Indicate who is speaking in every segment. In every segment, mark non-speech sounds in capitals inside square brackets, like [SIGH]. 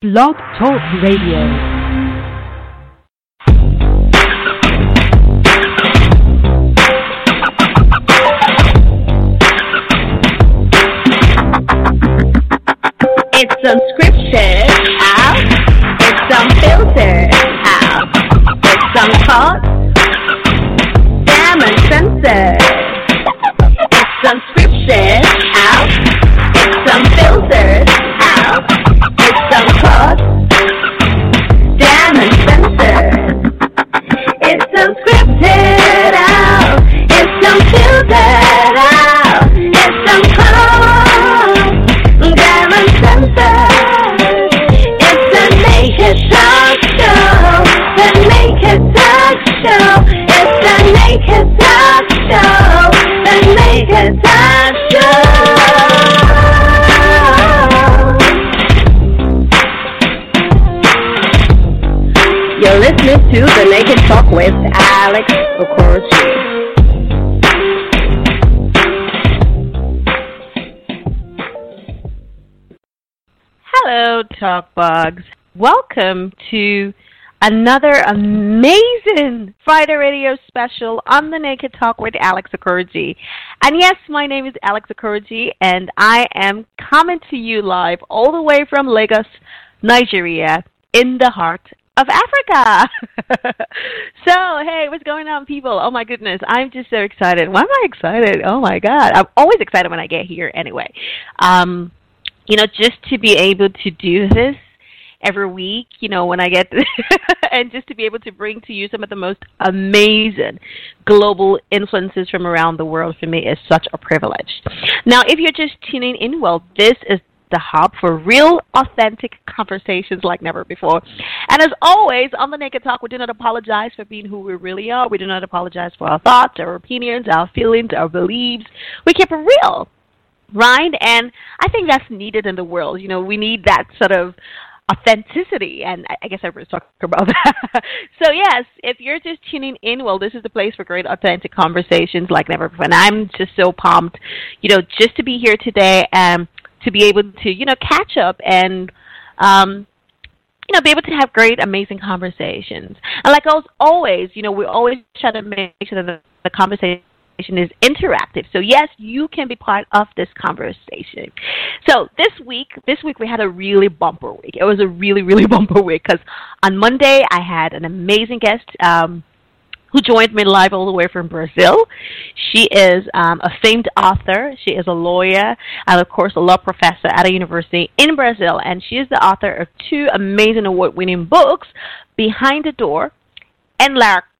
Speaker 1: Blog Talk Radio.
Speaker 2: It's unscripted out. It's unfiltered out. It's uncut. Damn uncensored. It's unscripted with Alex Okoroji.
Speaker 1: Hello, Talk Bugs. Welcome to another amazing Friday radio special on the Naked Talk with Alex Okoroji. And yes, my name is Alex Okoroji, and I am coming to you live all the way from Lagos, Nigeria, in the heart of Africa. [LAUGHS] so, hey, what's going on, people? Oh my goodness, I'm just so excited. Why am I excited? Oh my God, I'm always excited when I get here. Anyway, um, you know, just to be able to do this every week, you know, when I get [LAUGHS] and just to be able to bring to you some of the most amazing global influences from around the world for me is such a privilege. Now, if you're just tuning in, well, this is the hub for real, authentic conversations like never before. And as always, on the Naked Talk, we do not apologize for being who we really are. We do not apologize for our thoughts, our opinions, our feelings, our beliefs. We keep it real right? And I think that's needed in the world. You know, we need that sort of authenticity, and I, guess was talking about [LAUGHS] that. so yes, if you're just tuning in, well, this is the place for great authentic conversations like never before. And I'm just so pumped, you know, just to be here today and to be able to, you know, catch up and. Um, you know, be able to have great, amazing conversations. And like I was always, you know, we always try to make sure that the, the conversation is interactive. So yes, you can be part of this conversation. So this week, this week we had a really bumper week. It was a really, really [LAUGHS] bumper week because on Monday I had an amazing guest. Um, who joined me live all the way from Brazil. She is um, a famed author. She is a lawyer and, of course, a law professor at a university in Brazil. And she is the author of two amazing award winning books, Behind the Door and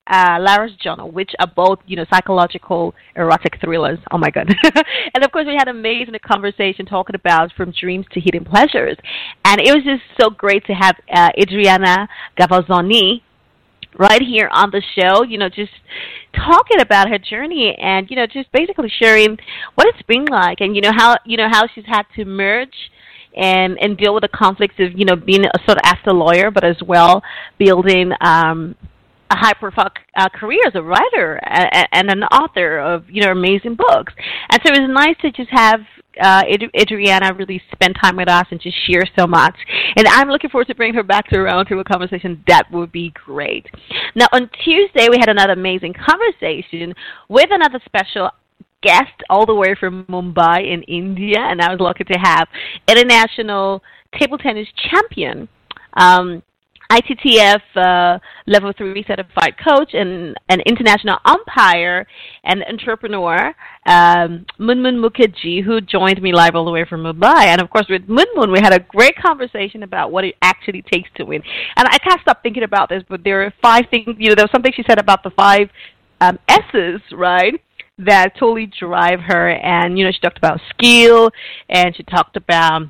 Speaker 1: uh, Lara's Journal, which are both, you know, psychological erotic thrillers. Oh my god! [LAUGHS] and of course, we had an amazing conversation talking about from dreams to hidden pleasures, and it was just so great to have uh, Adriana Gavazzoni right here on the show. You know, just talking about her journey and you know, just basically sharing what it's been like, and you know how you know how she's had to merge and and deal with the conflicts of you know being a sort of after lawyer, but as well building um, a profile uh, career as a writer and, an author of you know amazing books. And so it was nice to just have uh, Ad- Adriana really spend time with us and just share so much. And I'm looking forward to bringing her back to around to a conversation. That would be great. Now on Tuesday we had another amazing conversation with another special guest all the way from Mumbai in India, and I was lucky to have international table tennis champion. Um, ITTF uh, level three certified coach and an international umpire and entrepreneur, um, Munmun Mukherjee, who joined me live all the way from Mumbai. And of course, with Munmun, we had a great conversation about what it actually takes to win. And I can't stop thinking about this, but there are five things. You know, there was something she said about the five um, S's, right? That totally drive her. And you know, she talked about skill, and she talked about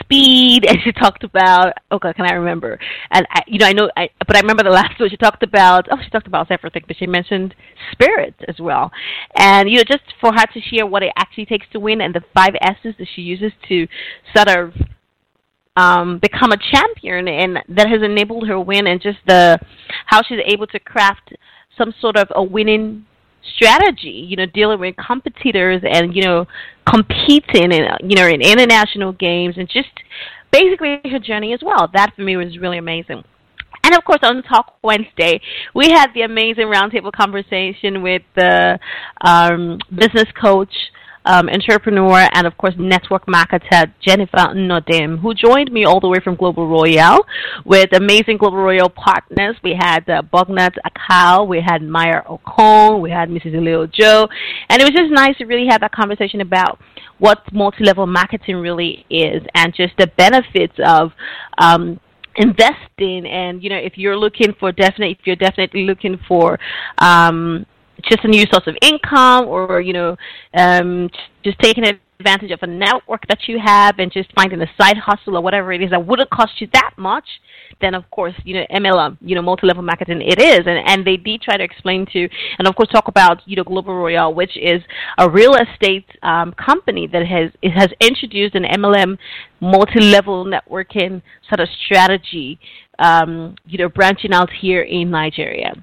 Speaker 1: speed [LAUGHS] and she talked about okay can i remember? And I, you know i know i but i remember the last one she talked about oh she talked about everything but she mentioned spirit as well. And you know just for her to share what it actually takes to win and the five s's that she uses to sort of um become a champion and that has enabled her win and just the how she's able to craft some sort of a winning strategy, you know, dealing with competitors and, you know, competing in, you know, in international games and just basically her journey as well. That for me was really amazing. And of course, on Talk Wednesday, we had the amazing roundtable conversation with the um, business coach um, entrepreneur and of course network marketer Jennifer Nodim, who joined me all the way from Global Royale with amazing Global Royale partners. We had uh, Bognat Akal, we had Maya Okon, we had Mrs. Leo Joe, and it was just nice to really have that conversation about what multi-level marketing really is and just the benefits of um, investing and you know if you're looking for definite if you're definitely looking for um just a new source of income or you know um, just taking advantage of a network that you have and just finding a side hustle or whatever it is that wouldn't cost you that much then of course you know MLM you know multi-level marketing it is. And and they did try to explain to and of course talk about you know Global Royale which is a real estate um, company that has it has introduced an MLM multi-level networking sort of strategy um, you know branching out here in Nigeria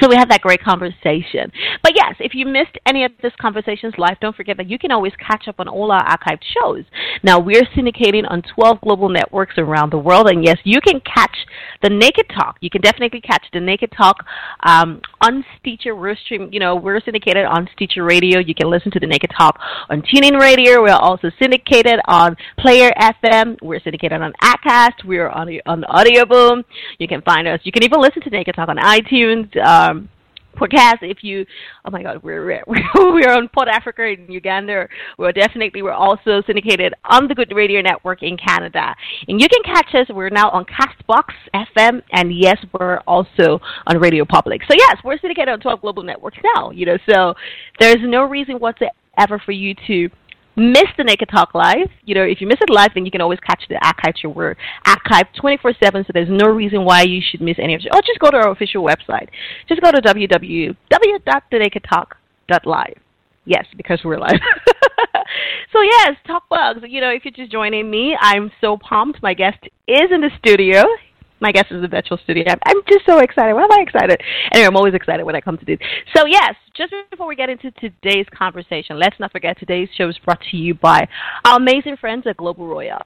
Speaker 1: so we had that great conversation. But yes, if you missed any of this conversations live, don't forget that you can always catch up on all our archived shows. Now we're syndicating on 12 global networks around the world, and yes, you can catch the Naked Talk. You can definitely catch the Naked Talk um, on Stitcher. We're stream, you know, we're syndicated on Stitcher Radio. You can listen to the Naked Talk on TuneIn Radio. We're also syndicated on Player FM. We're syndicated on Acast. We're on on Audio Boom. You can find us. You can even listen to Naked Talk on iTunes. Uh, um, podcast if you oh my god we're [LAUGHS] we're on Port Africa in Uganda. We're definitely we're also syndicated on the Good Radio Network in Canada. And you can catch us we're now on Castbox FM and yes we're also on Radio Public. So yes we're syndicated on 12 global networks now you know so there's no reason whatsoever for you to miss the Naked Talk live, you know, if you miss it live, then you can always catch the archive. Your word archived 24 7, so there's no reason why you should miss any of it. Or just go to our official website. Just go to www.thenakedtalk.live. Yes, because we're live. [LAUGHS] so yes, talk bugs. You know, if you're just joining me, I'm so pumped. My guest is in the studio my guest is the virtual studio. I'm, I'm just so excited. Why am I excited? Anyway, I'm always excited when I come to this. So yes, just before we get into today's conversation, let's not forget today's show is brought to you by our amazing friends at Global Royale.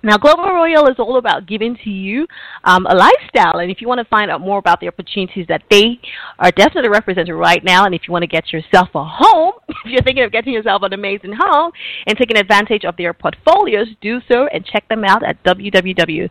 Speaker 1: Now, Global Royale is all about giving to you um, a lifestyle. And if you want to find out more about the opportunities that they are definitely representing right now, and if you want to get yourself a home, [LAUGHS] if you're thinking of getting yourself an amazing home and taking advantage of their portfolios, do so and check them out at www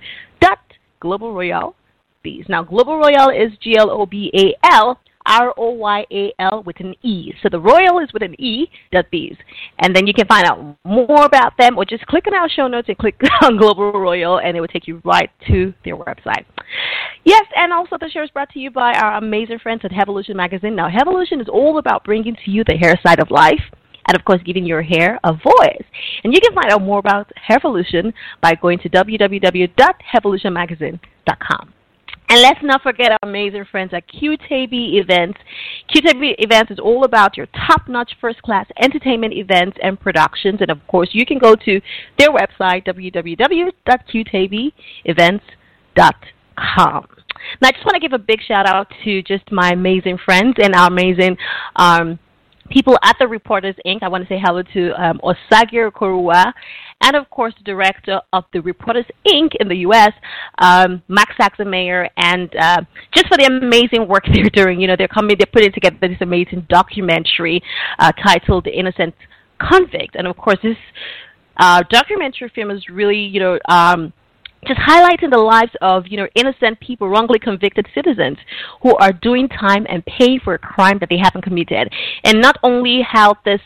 Speaker 1: Global Royale Bees. Now, Global Royale is G L O B A L R O Y A L with an E. So the Royal is with an E, dot bees. And then you can find out more about them or just click on our show notes and click [LAUGHS] on Global Royale and it will take you right to their website. Yes, and also the show is brought to you by our amazing friends at Hevolution Magazine. Now, Hevolution is all about bringing to you the hair side of life and of course giving your hair a voice. And you can find out more about Hevolution by going to www.hevolutionmagazine.com. And let's not forget our amazing friends at QTB Events. QTB Events is all about your top-notch first-class entertainment events and productions. And of course, you can go to their website, www.qtbevents.com. Now, I just want to give a big shout out to just my amazing friends and our amazing um, people at the Reporters Inc. I want to say hello to um, Osagir Korua, and of course the director of the Reporters Inc. in the U.S., um, Max Saxenmayer, and uh, just for the amazing work [LAUGHS] they're doing. You know, they're coming, they're putting together this amazing documentary uh, titled "The Innocent Convict," and of course this uh, documentary film is really, you know. Um, just highlighting the lives of you know innocent people, wrongly convicted citizens who are doing time and paying for a crime that they haven't committed, and not only how this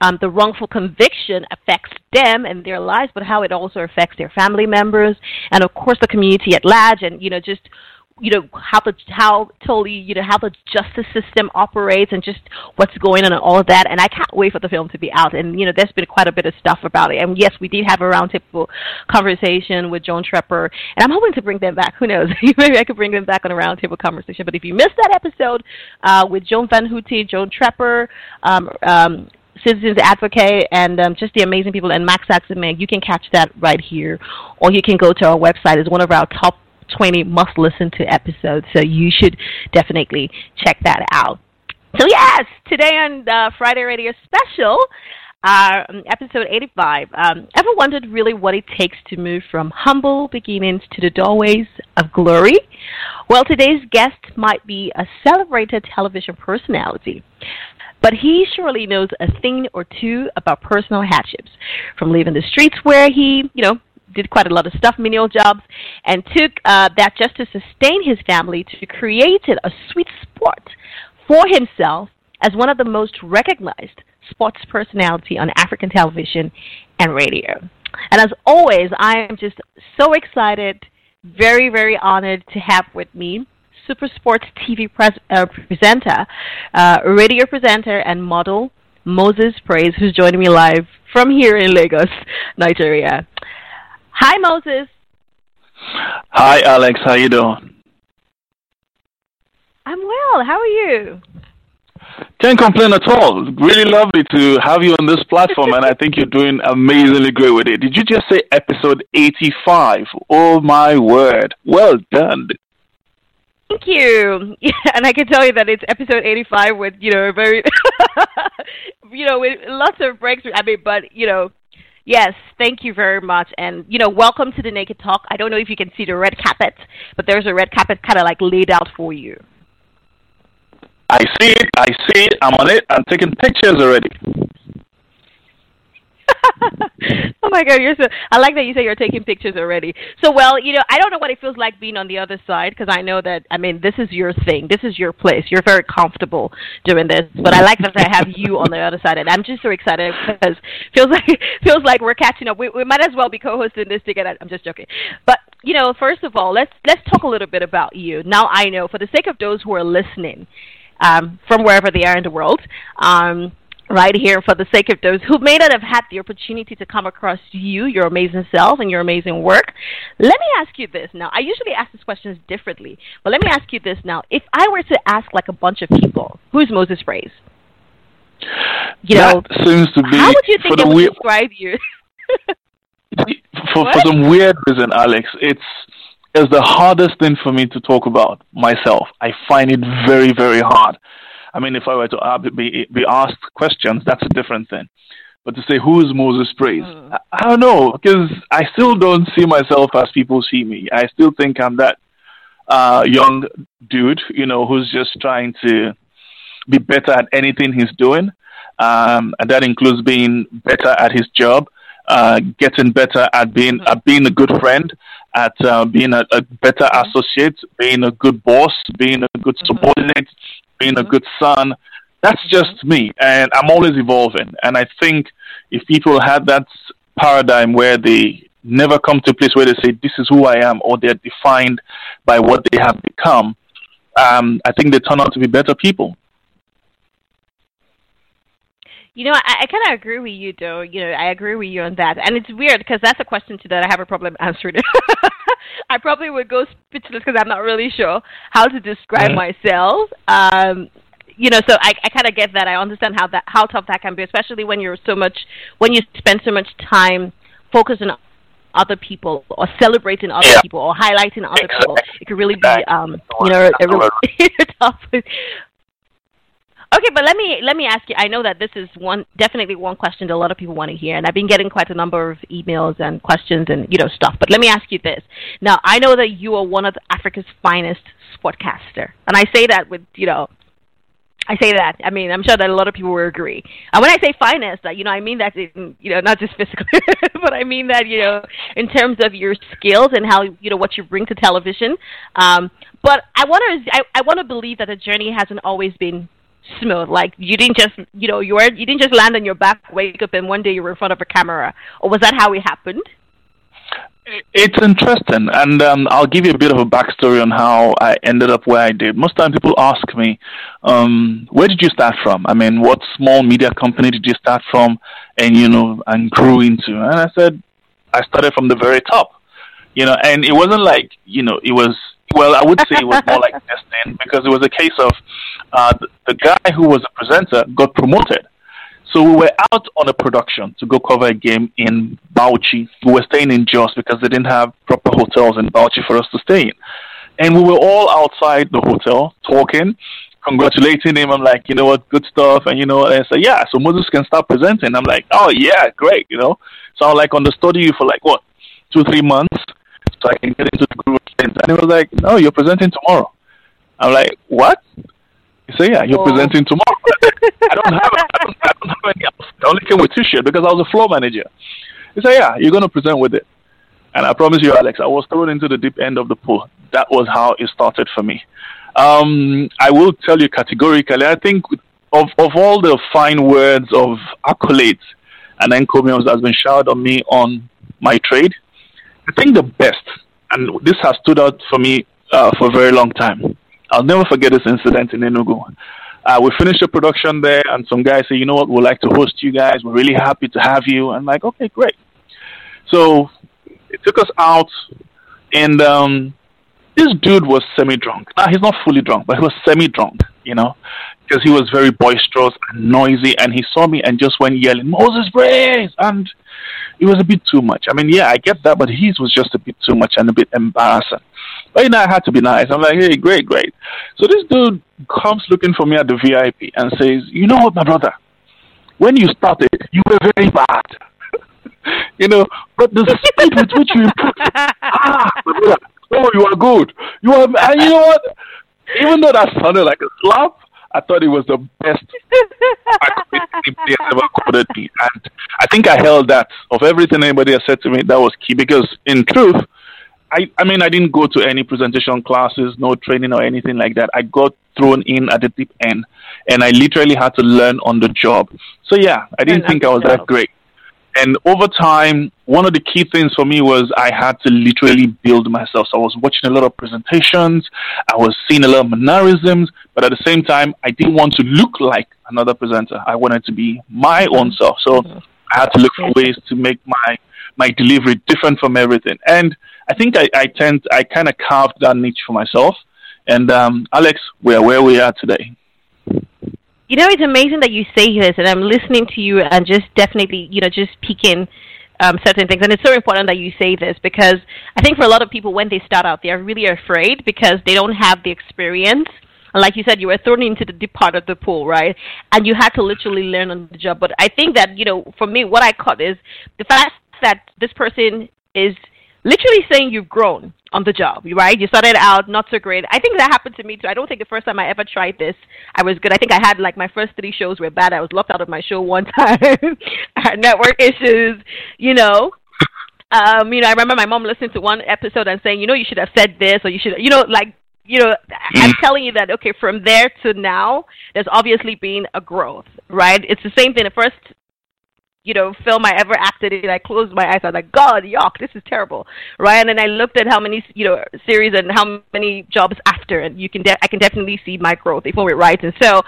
Speaker 1: um, the wrongful conviction affects them and their lives, but how it also affects their family members and of course the community at large, and you know just you know how the how totally you know how the justice system operates and just what's going on and all of that. And I can't wait for the film to be out. And you know there's been quite a bit of stuff about it. And yes we did have a roundtable conversation with Joan Trepper. And I'm hoping to bring them back. Who knows? [LAUGHS] Maybe I could bring them back on a roundtable conversation. But if you missed that episode uh, with Joan Van Houte Joan Trepper um, um, citizens advocate and um, just the amazing people and Max Saxenman, you can catch that right here. Or you can go to our website. It's one of our top 20 must listen to episodes, so you should definitely check that out. So, yes, today on the Friday Radio Special, uh, episode 85. Um, ever wondered really what it takes to move from humble beginnings to the doorways of glory? Well, today's guest might be a celebrated television personality. But he surely knows a thing or two about personal hardships, from leaving the streets where he, you know, did quite a lot of stuff, menial jobs, and took uh, that just to sustain his family to create a sweet sport for himself as one of the most recognized sports personality on African television and radio. And as always, I am just so excited, very, very honored to have with me Super Sports TV pres- uh, presenter, uh, radio presenter, and model Mozez Praiz, who's joining me live from here in Lagos, Nigeria. Hi, Moses.
Speaker 3: Hi, Alex. How you doing?
Speaker 1: I'm well. How are you?
Speaker 3: Can't complain at all. Really lovely to have you on this platform, and I think you're doing amazingly great with it. Did you just say episode 85? Oh my word. Well done.
Speaker 1: Thank you. [LAUGHS] Yeah, and I can tell you that it's episode 85 with, you know, very, [LAUGHS] you know, with lots of breaks. I mean, but, you know, yes, thank you very much. And, you know, welcome to the Naked Talk. I don't know if you can see the red carpet, but there's a red carpet kind of like laid out for you.
Speaker 3: I see it. I see it. I'm on it. I'm taking pictures already. [LAUGHS]
Speaker 1: oh my god, you're so. I like that you say you're taking pictures already. So, well, you know, I don't know what it feels like being on the other side because I know that. I mean, this is your thing. This is your place. You're very comfortable doing this. But I like that I have you on the other side, and I'm just so excited because feels like [LAUGHS] feels like we're catching up. We we might as well be co-hosting this together. I'm just joking, but you know, first of all, let's let's talk a little bit about you. Now, I know for the sake of those who are listening um, from wherever they are in the world. Um, right here for the sake of those who may not have had the opportunity to come across you, your amazing self, and your amazing work. Let me ask you this now. I usually ask these questions differently, but let me ask you this now. If I were to ask like a bunch of people, who's Mozez Praiz?
Speaker 3: You that know, seems to be
Speaker 1: how would you think they would we- describe you? [LAUGHS]
Speaker 3: for, for some weird reason, Alex, it's is the hardest thing for me to talk about myself. I find it very, very hard. I mean, if I were to be, be asked questions, that's a different thing. But to say, who is Mozez Praiz? Mm. I, I don't know, because I still don't see myself as people see me. I still think I'm that uh, young dude, you know, who's just trying to be better at anything he's doing. Um, and that includes being better at his job, uh, getting better at being, mm. at being a good friend, at uh, being a, a, better associate, being a good boss, being a good mm-hmm. subordinate, being a mm-hmm. good son. That's just me, and I'm always evolving. And I think if people had that paradigm where they never come to a place where they say, This is who I am, or they're defined by what they have become, um, I think they turn out to be better people.
Speaker 1: You know, I, I kind of agree with you, though. You know, I agree with you on that, and it's weird because that's a question too that I have a problem answering. [LAUGHS] I probably would go speechless because I'm not really sure how to describe mm-hmm. myself. Um, you know, so I, I kind of get that. I understand how that how tough that can be, especially when you're so much when you spend so much time focusing on other people or celebrating other yeah. people or highlighting other exactly. people. It could really be, um, you know, a really [LAUGHS] tough. Okay, but let me let me ask you. I know that this is one definitely one question that a lot of people want to hear, and I've been getting quite a number of emails and questions and you know stuff. But let me ask you this. Now, I know that you are one of Africa's finest sportcaster, and I say that with you know I say that. I mean, I'm sure that a lot of people will agree. And when I say finest, that you know, I mean that in, you know, not just physically, [LAUGHS] but I mean that, you know, in terms of your skills and how, you know, what you bring to television. Um, but I want to, I, I want to believe that the journey hasn't always been smooth. Like you didn't just you know you were you didn't just land on your back, wake up, and one day you were in front of a camera. Or was that how it happened?
Speaker 3: It's interesting, and um, I'll give you a bit of a backstory on how I ended up where I did. Most time, people ask me, um, "Where did you start from? I mean, what small media company did you start from, and you know, and grew into?" And I said, "I started from the very top, you know, and it wasn't like you know, it was well, I would say it was more like [LAUGHS] destiny because it was a case of uh, the, the guy who was a presenter got promoted. So we were out on a production to go cover a game in Bauchi. We were staying in Jos because they didn't have proper hotels in Bauchi for us to stay in. And we were all outside the hotel talking. congratulating him. I'm like, you know what, good stuff. And you know, and I said, yeah, so Moses can start presenting. I'm like, oh yeah, great, you know. So I'm like understudy you for like what, two, three months, so I can get into the group. And he was like, no, you're presenting tomorrow. I'm like, what? He said, yeah, you're oh. presenting tomorrow. [LAUGHS] I don't have, I don't, I don't have any else. I only came with t-shirt because I was a floor manager. He said, yeah, you're going to present with it. And I promise you, Alex, I was thrown into the deep end of the pool. That was how it started for me. Um, I will tell you categorically, I think of, of all the fine words of accolades and encomiums that has been showered on me on my trade, I think the best, and this has stood out for me uh, for a very long time. I'll never forget this incident in Enugu. Uh, we finished the production there, and some guys say, "You know what? We'd like to host you guys. We're really happy to have you." I'm like, "Okay, great." So it took us out, and um, this dude was semi-drunk. Now he's not fully drunk, but he was semi-drunk, you know, because he was very boisterous and noisy, and he saw me and just went yelling, "Moses praise!" and it was a bit too much. I mean, yeah, I get that, but his was just a bit too much and a bit embarrassing. But you know, I had to be nice. I'm like, hey, great, great. So this dude comes looking for me at the VIP and says, you know what, my brother? When you started, you were very bad. [LAUGHS] you know, but the speed with which you improved, [LAUGHS] ah, oh, you are good. You are, and you know what? Even though that sounded like a slap, I thought it was the best anybody has ever quoted me. And I think I held that of everything anybody has said to me, that was key because in truth, I, I mean, I didn't go to any presentation classes, no training or anything like that. I got thrown in at the deep end and I literally had to learn on the job. So yeah, I didn't think I was that great. And over time, one of the key things for me was I had to literally build myself. So I was watching a lot of presentations, I was seeing a lot of mannerisms, but at the same time, I didn't want to look like another presenter. I wanted to be my own self. So. I had to look for ways to make my my delivery different from everything. And I think I, I tend I kind of carved that niche for myself. And um, Alex, we're where we are today.
Speaker 1: You know, it's amazing that you say this, and I'm listening to you and just definitely, you know, just peeking um, certain things. And it's so important that you say this because I think for a lot of people, when they start out, they are really afraid because they don't have the experience. And like you said, you were thrown into the deep part of the pool, right? And you had to literally learn on the job. But I think that, you know, for me, what I caught is the fact that this person is literally saying you've grown on the job, right? You started out not so great. I think that happened to me too. I don't think the first time I ever tried this, I was good. I think I had like my first three shows were bad. I was locked out of my show one [LAUGHS] time. I had network issues, you know. Um, you know, I remember my mom listening to one episode and saying, you know, you should have said this or you should, you know, like, you know, I'm mm. telling you that okay, from there to now, there's obviously been a growth, right? It's the same thing. The first you know, film I ever acted in, I closed my eyes. I was like, God, yuck, this is terrible, right? And then I looked at how many, you know, series and how many jobs after, and you can, de- I can definitely see my growth it right. And so,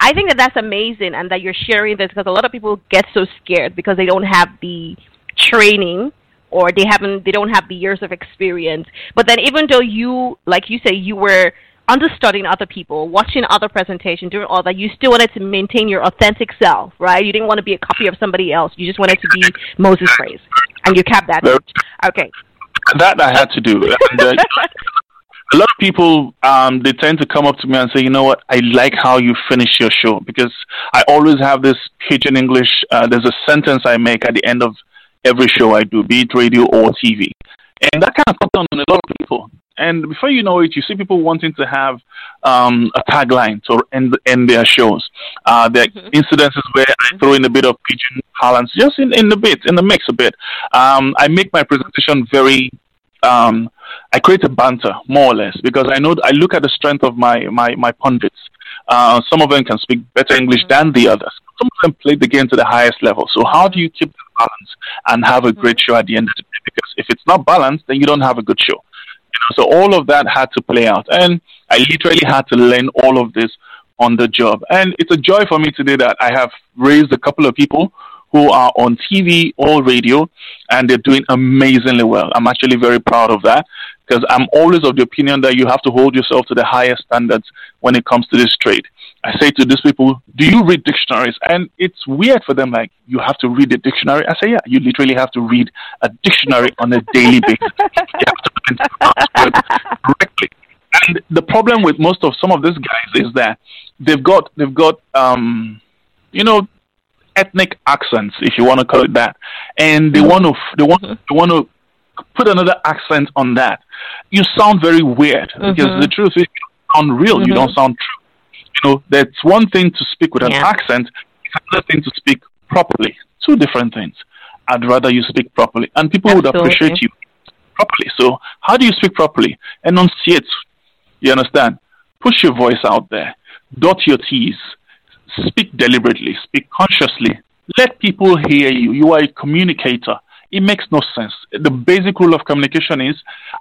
Speaker 1: I think that that's amazing, and that you're sharing this because a lot of people get so scared because they don't have the training or they haven't, they don't have the years of experience. But then, even though you, like you say, you were understudying other people, watching other presentations, doing all that, you still wanted to maintain your authentic self, right? You didn't want to be a copy of somebody else. You just wanted to be Mozez Praiz, and you kept that. Okay.
Speaker 3: That I had to do. [LAUGHS] And, uh, a lot of people um, they tend to come up to me and say, you know what, I like how you finish your show because I always have this pidgin English. Uh, there's a sentence I make at the end of every show I do, be it radio or TV, and that kind of comes on a lot of people. And before you know it, you see people wanting to have um, a tagline to end, end their shows. Uh, there are mm-hmm. incidences where I throw in a bit of pidgin parlance, just in, in the bit, in the mix a bit. Um, I make my presentation very, um, I create a banter, more or less, because I know, I look at the strength of my, my, my pundits. Uh, some of them can speak better English mm-hmm. than the others. Some of them play the game to the highest level. So how do you keep the balance and have a great show at the end of the day? Because if it's not balanced, then you don't have a good show. You know, so all of that had to play out. And I literally had to learn all of this on the job. And it's a joy for me today that I have raised a couple of people who are on TV or radio and they're doing amazingly well. I'm actually very proud of that because I'm always of the opinion that you have to hold yourself to the highest standards when it comes to this trade. I say to these people, do you read dictionaries? And it's weird for them, like, you have to read a dictionary. I say, yeah, you literally have to read a dictionary on a daily basis. You have to correctly. And the problem with most of some of these guys is that they've got they've got um, you know ethnic accents, if you want to call it that, and they want to they want they want to put another accent on that. You sound very weird mm-hmm. because the truth is you sound real. Mm-hmm. You don't sound true. You know, that's one thing to speak with an yeah. accent. It's another thing to speak properly. Two different things. I'd rather you speak properly, and people Absolutely. would appreciate you properly. So, how do you speak properly? Enunciate. You understand? Push your voice out there. Dot your T's. Speak deliberately. Speak consciously. Let people hear you. You are a communicator. It makes no sense. The basic rule of communication is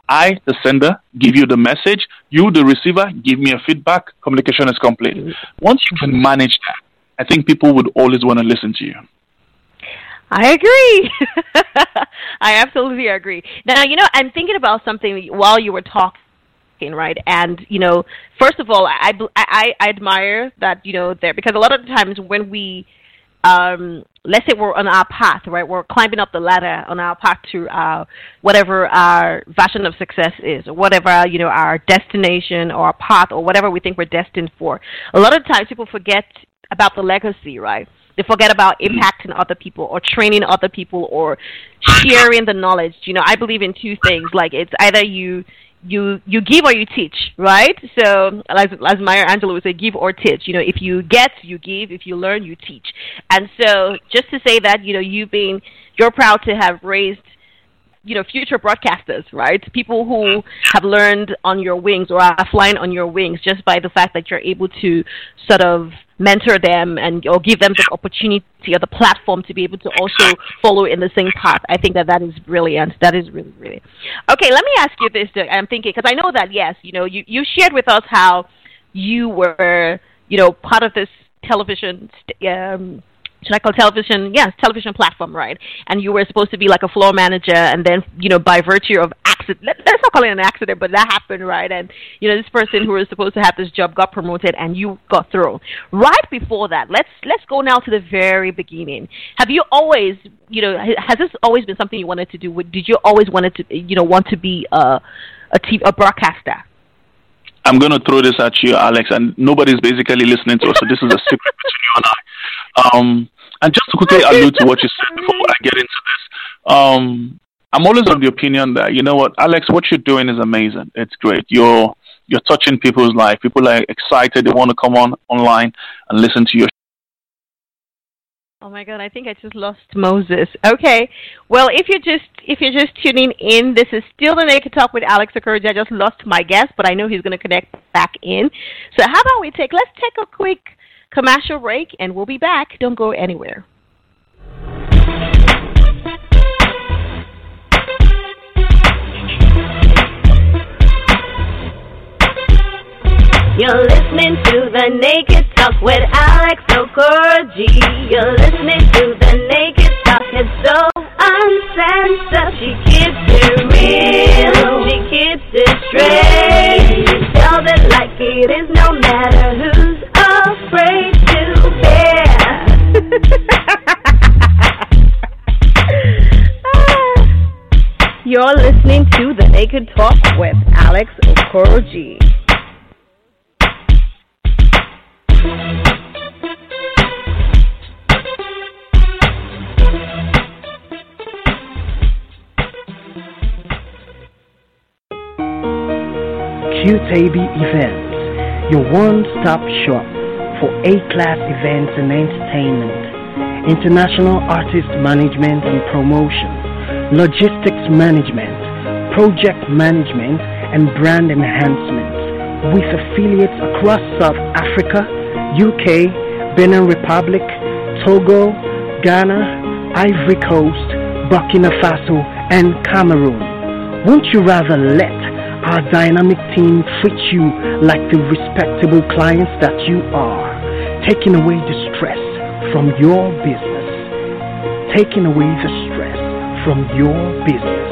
Speaker 3: I, the sender, give you the message. You, the receiver, give me a feedback. Communication is complete. Once you can manage that, I think people would always want to listen to you.
Speaker 1: I agree. [LAUGHS] I absolutely agree. Now, you know, I'm thinking about something while you were talking, right? And you know, first of all, I I, I admire that you know there because a lot of the times when we um, let's say we're on our path, right? We're climbing up the ladder on our path to our whatever our version of success is, or whatever you know our destination or our path, or whatever we think we're destined for. A lot of times, people forget about the legacy, right? They forget about impacting other people or training other people or sharing the knowledge. You know, I believe in two things. Like it's either you you you give or you teach, right? So as as Maya Angelou would say, give or teach. You know, if you get, you give. If you learn, you teach. And so just to say that, you know, you've been you're proud to have raised you know future broadcasters right people who have learned on your wings or are flying on your wings just by the fact that you're able to sort of mentor them and or give them the opportunity or the platform to be able to also follow in the same path. I think that that is brilliant. That is really really. Okay, let me ask you this. I'm thinking because I know that yes, you know, you you shared with us how you were you know part of this television um, should I call television? Yes, television platform, right? And you were supposed to be like a floor manager, and then you know, by virtue of accident, let, us not call it an accident, but that happened, right? And you know, this person who was supposed to have this job got promoted, and you got through. Right before that, let's let's go now to the very beginning. Have you always, you know, has this always been something you wanted to do? Did you always wanted to, you know, want to be a a, TV, a broadcaster?
Speaker 3: I'm going to throw this at you, Alex, and nobody's basically listening to us, so this is a secret between you and I. Um, and just to quickly allude to what you said before I get into this, um, I'm always of the opinion that you know what, Alex, what you're doing is amazing. It's great. You're you're touching people's life. People are excited. They want to come on online and listen to your.
Speaker 1: Oh my God! I think I just lost Moses. Okay, well, if you're just if you're just tuning in, this is still the Naked Talk with Alex Okoroji. I just lost my guest, but I know he's going to connect back in. So how about we take let's take a quick commercial break, and we'll be back. Don't go anywhere.
Speaker 2: You're listening to the Naked Talk with Alex Okoroji. You're listening to the Naked Talk. It's so uncensored. She keeps it real. She keeps it straight. She tells it like it is, no matter who's afraid to bear.
Speaker 1: You're listening to the Naked Talk with Alex Okoroji.
Speaker 4: QTB Events, your one-stop shop for A-class events and entertainment, international artist management and promotion, logistics management, project management, and brand enhancement with affiliates across South Africa, UK, Benin Republic, Togo, Ghana, Ivory Coast, Burkina Faso, and Cameroon. Won't you rather let our dynamic team treat you like the respectable clients that you are, taking away the stress from your business? Taking away the stress from your business.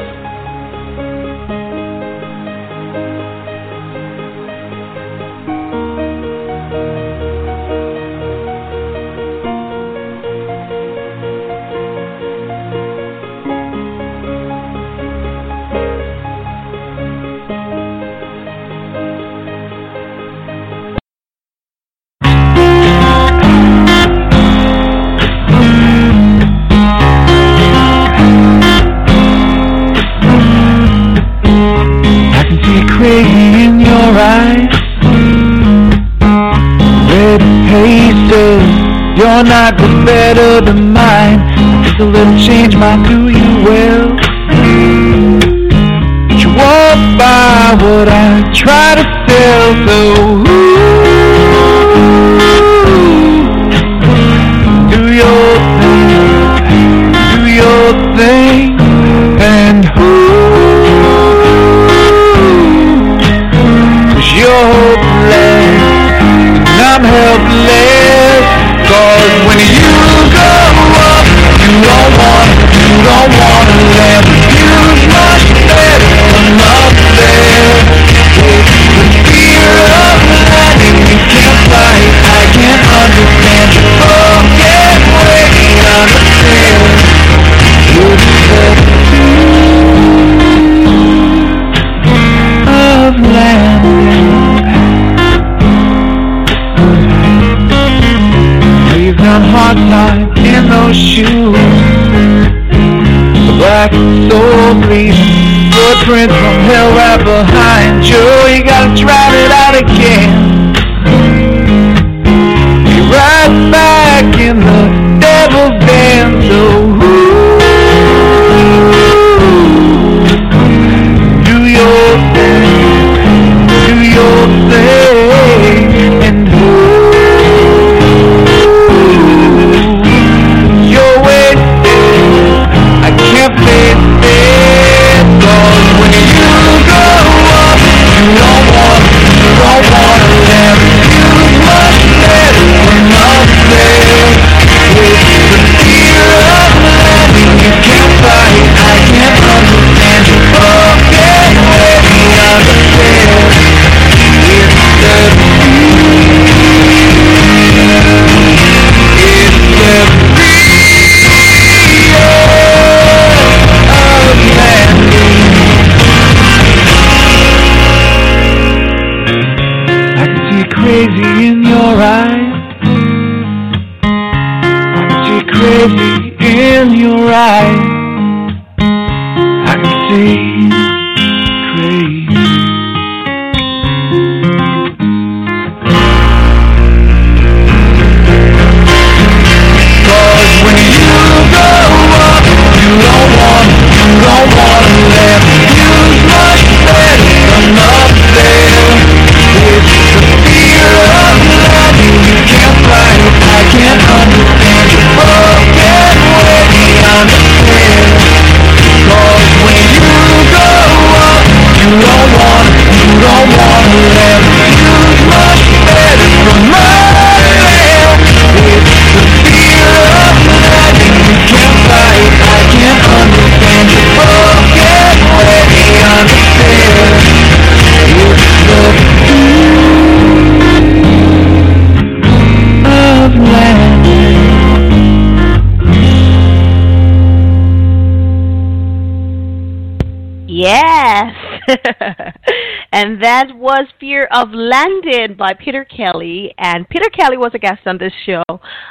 Speaker 5: Of
Speaker 1: Landed by Peter Kelly. And Peter Kelly was a guest on this show.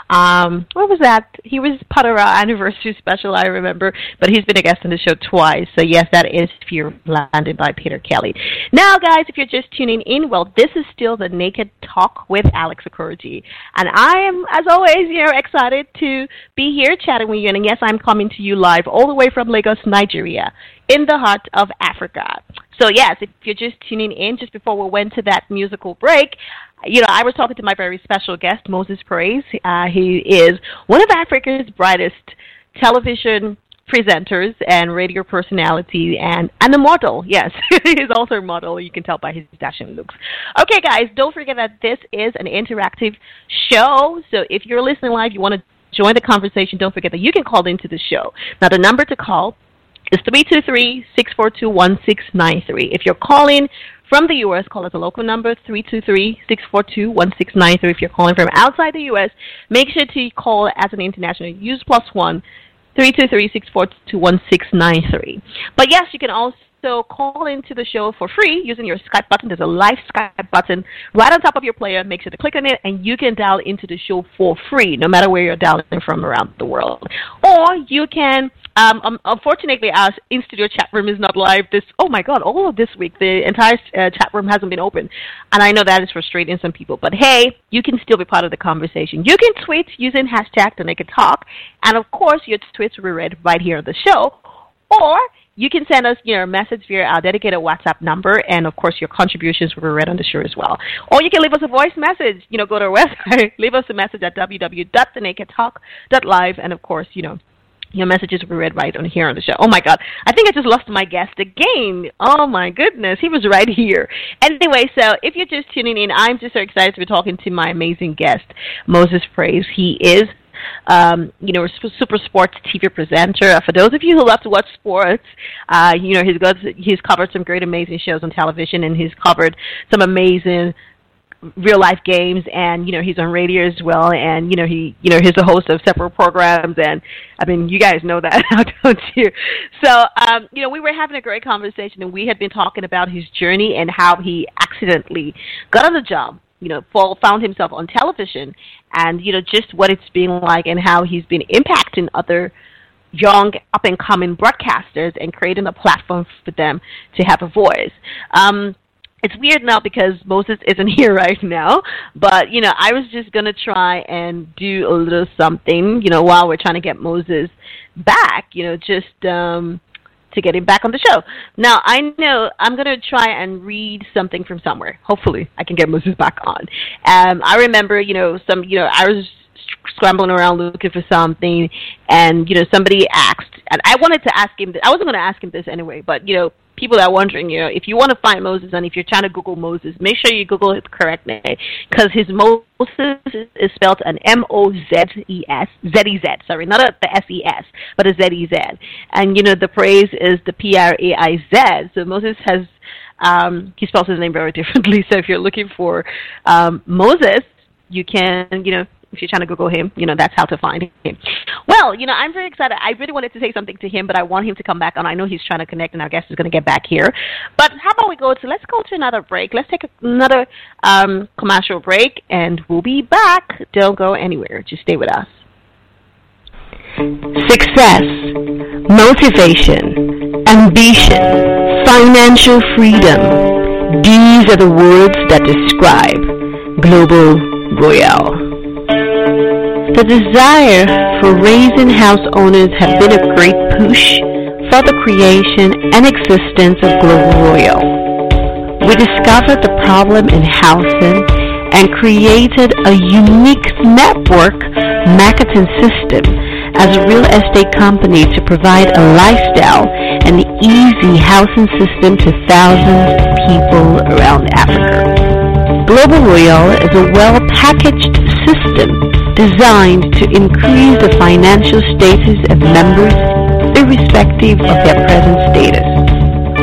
Speaker 1: Um, what was that? He was part of our anniversary special, I remember. But he's been a guest on the show twice. So, yes, that is Fear Landing by Peter Kelly. Now, guys, if you're just tuning in, well, this is still the Naked Talk with Alex Okoroji. And I am, as always, you know, excited to be here chatting with you. And yes, I'm coming to you live all the way from Lagos, Nigeria in the heart of Africa. So yes, if you're just tuning in, just before we went to that musical break, you know, I was talking to my very special guest, Mozez Praiz. Uh, he is one of Africa's brightest television presenters and radio personality and and a model. Yes, [LAUGHS] he's also a model. You can tell by his dashing looks. Okay, guys, don't forget that this is an interactive show. So if you're listening live, you want to join the conversation. Don't forget that you can call into the show. Now, the number to call is 323-642-1693. If you're calling from the U.S., call us a local number, 323-642-1693. If you're calling from outside the U.S., make sure to call as an international. Use plus one, 323-642-1693. But yes, you can also also call into the show for free using your Skype button. There's a live Skype button right on top of your player. Make sure to click on it, and you can dial into the show for free, no matter where you're dialing from around the world. Or you can um, um, unfortunately, our in-studio chat room is not live this. Oh my God! All of this week, the entire uh, chat room hasn't been open, and I know that is frustrating some people. But hey, you can still be part of the conversation. You can tweet using hashtag to make Naked Talk, and of course, your tweets will be read right here on the show. Or you can send us your message via our dedicated WhatsApp number, and of course, your contributions will be read on the show as well. Or you can leave us a voice message. You know, go to our [LAUGHS] website, leave us a message at www.thenakedtalk.live, and of course, you know your messages will be read right on here on the show. Oh my God. I think I just lost my guest again. Oh my goodness. He was right here. Anyway, so if you're just tuning in, I'm just so excited to be talking to my amazing guest, Mozez Praiz. He is um, you know, super sports TV presenter. For those of you who love to watch sports, uh, you know, he's got he's covered some great, amazing shows on television, and he's covered some amazing real life games and you know he's on radio as well and you know he you know he's a host of several programs and I mean you guys know that [LAUGHS] don't you so um you know we were having a great conversation and we had been talking about his journey and how he accidentally got on the job you know found himself on television and you know just what it's been like and how he's been impacting other young up and coming broadcasters and creating a platform for them to have a voice um it's weird now because Mozez isn't [LAUGHS] here right now. But you know, I was just gonna try and do a little something, you know, while we're trying to get Mozez back. You know, just um, to get him back on the show. Now I know I'm gonna try and read something from somewhere. Hopefully, I can get Mozez back on. Um, I remember, you know, some, you know, I was scrambling around looking for something, and you know, somebody asked, and I wanted to ask him. I wasn't going to ask him this anyway, but you know, people are wondering, you know, if you want to find Mozez and if you're trying to Google Mozez, make sure you Google correct name because his Mozez is spelled an M O Z E S Z E Z. Sorry, not a, the S E S, but a Z E Z. And you know, the praise is the P R A I Z. So Mozez has um, he spells his name very [LAUGHS] differently. So if you're looking for um, Mozez, you can, you know, if you're trying to Google him, you know, that's how to find him. Well, you know, I'm very excited. I really wanted to say something to him, but I want him to come back on. I know he's trying to connect, and our guest is going to get back here. But how about we go to, let's go to another break. Let's take another um, commercial break, and we'll be back. Don't go anywhere. Just stay with us.
Speaker 6: Success, motivation, ambition, financial freedom. These are the words that describe Global Royale. The desire for raising house owners have been a great push for the creation and existence of Global Royale. We discovered the problem in housing and created a unique network marketing system as a real estate company to provide a lifestyle and easy housing system to thousands of people around Africa. Global Royale is a well-packaged system designed to increase the financial status of members irrespective of their present status.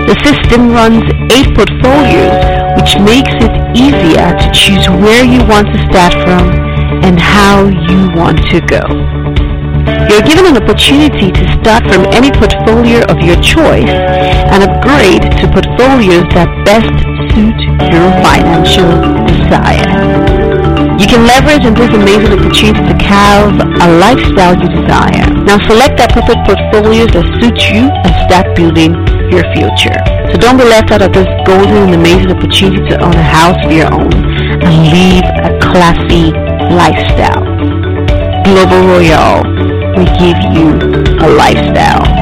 Speaker 6: The system runs eight portfolios, which makes it easier to choose where you want to start from and how you want to go. You're given an opportunity to start from any portfolio of your choice and upgrade to portfolios that best suit your financial desire. You can leverage on this amazing opportunity to carve a lifestyle you desire. Now select the appropriate portfolios that suit you and start building your future. So don't be left out of this golden and amazing opportunity to own a house of your own and live a classy lifestyle. Global Royale will give you a lifestyle.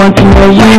Speaker 7: want to know you.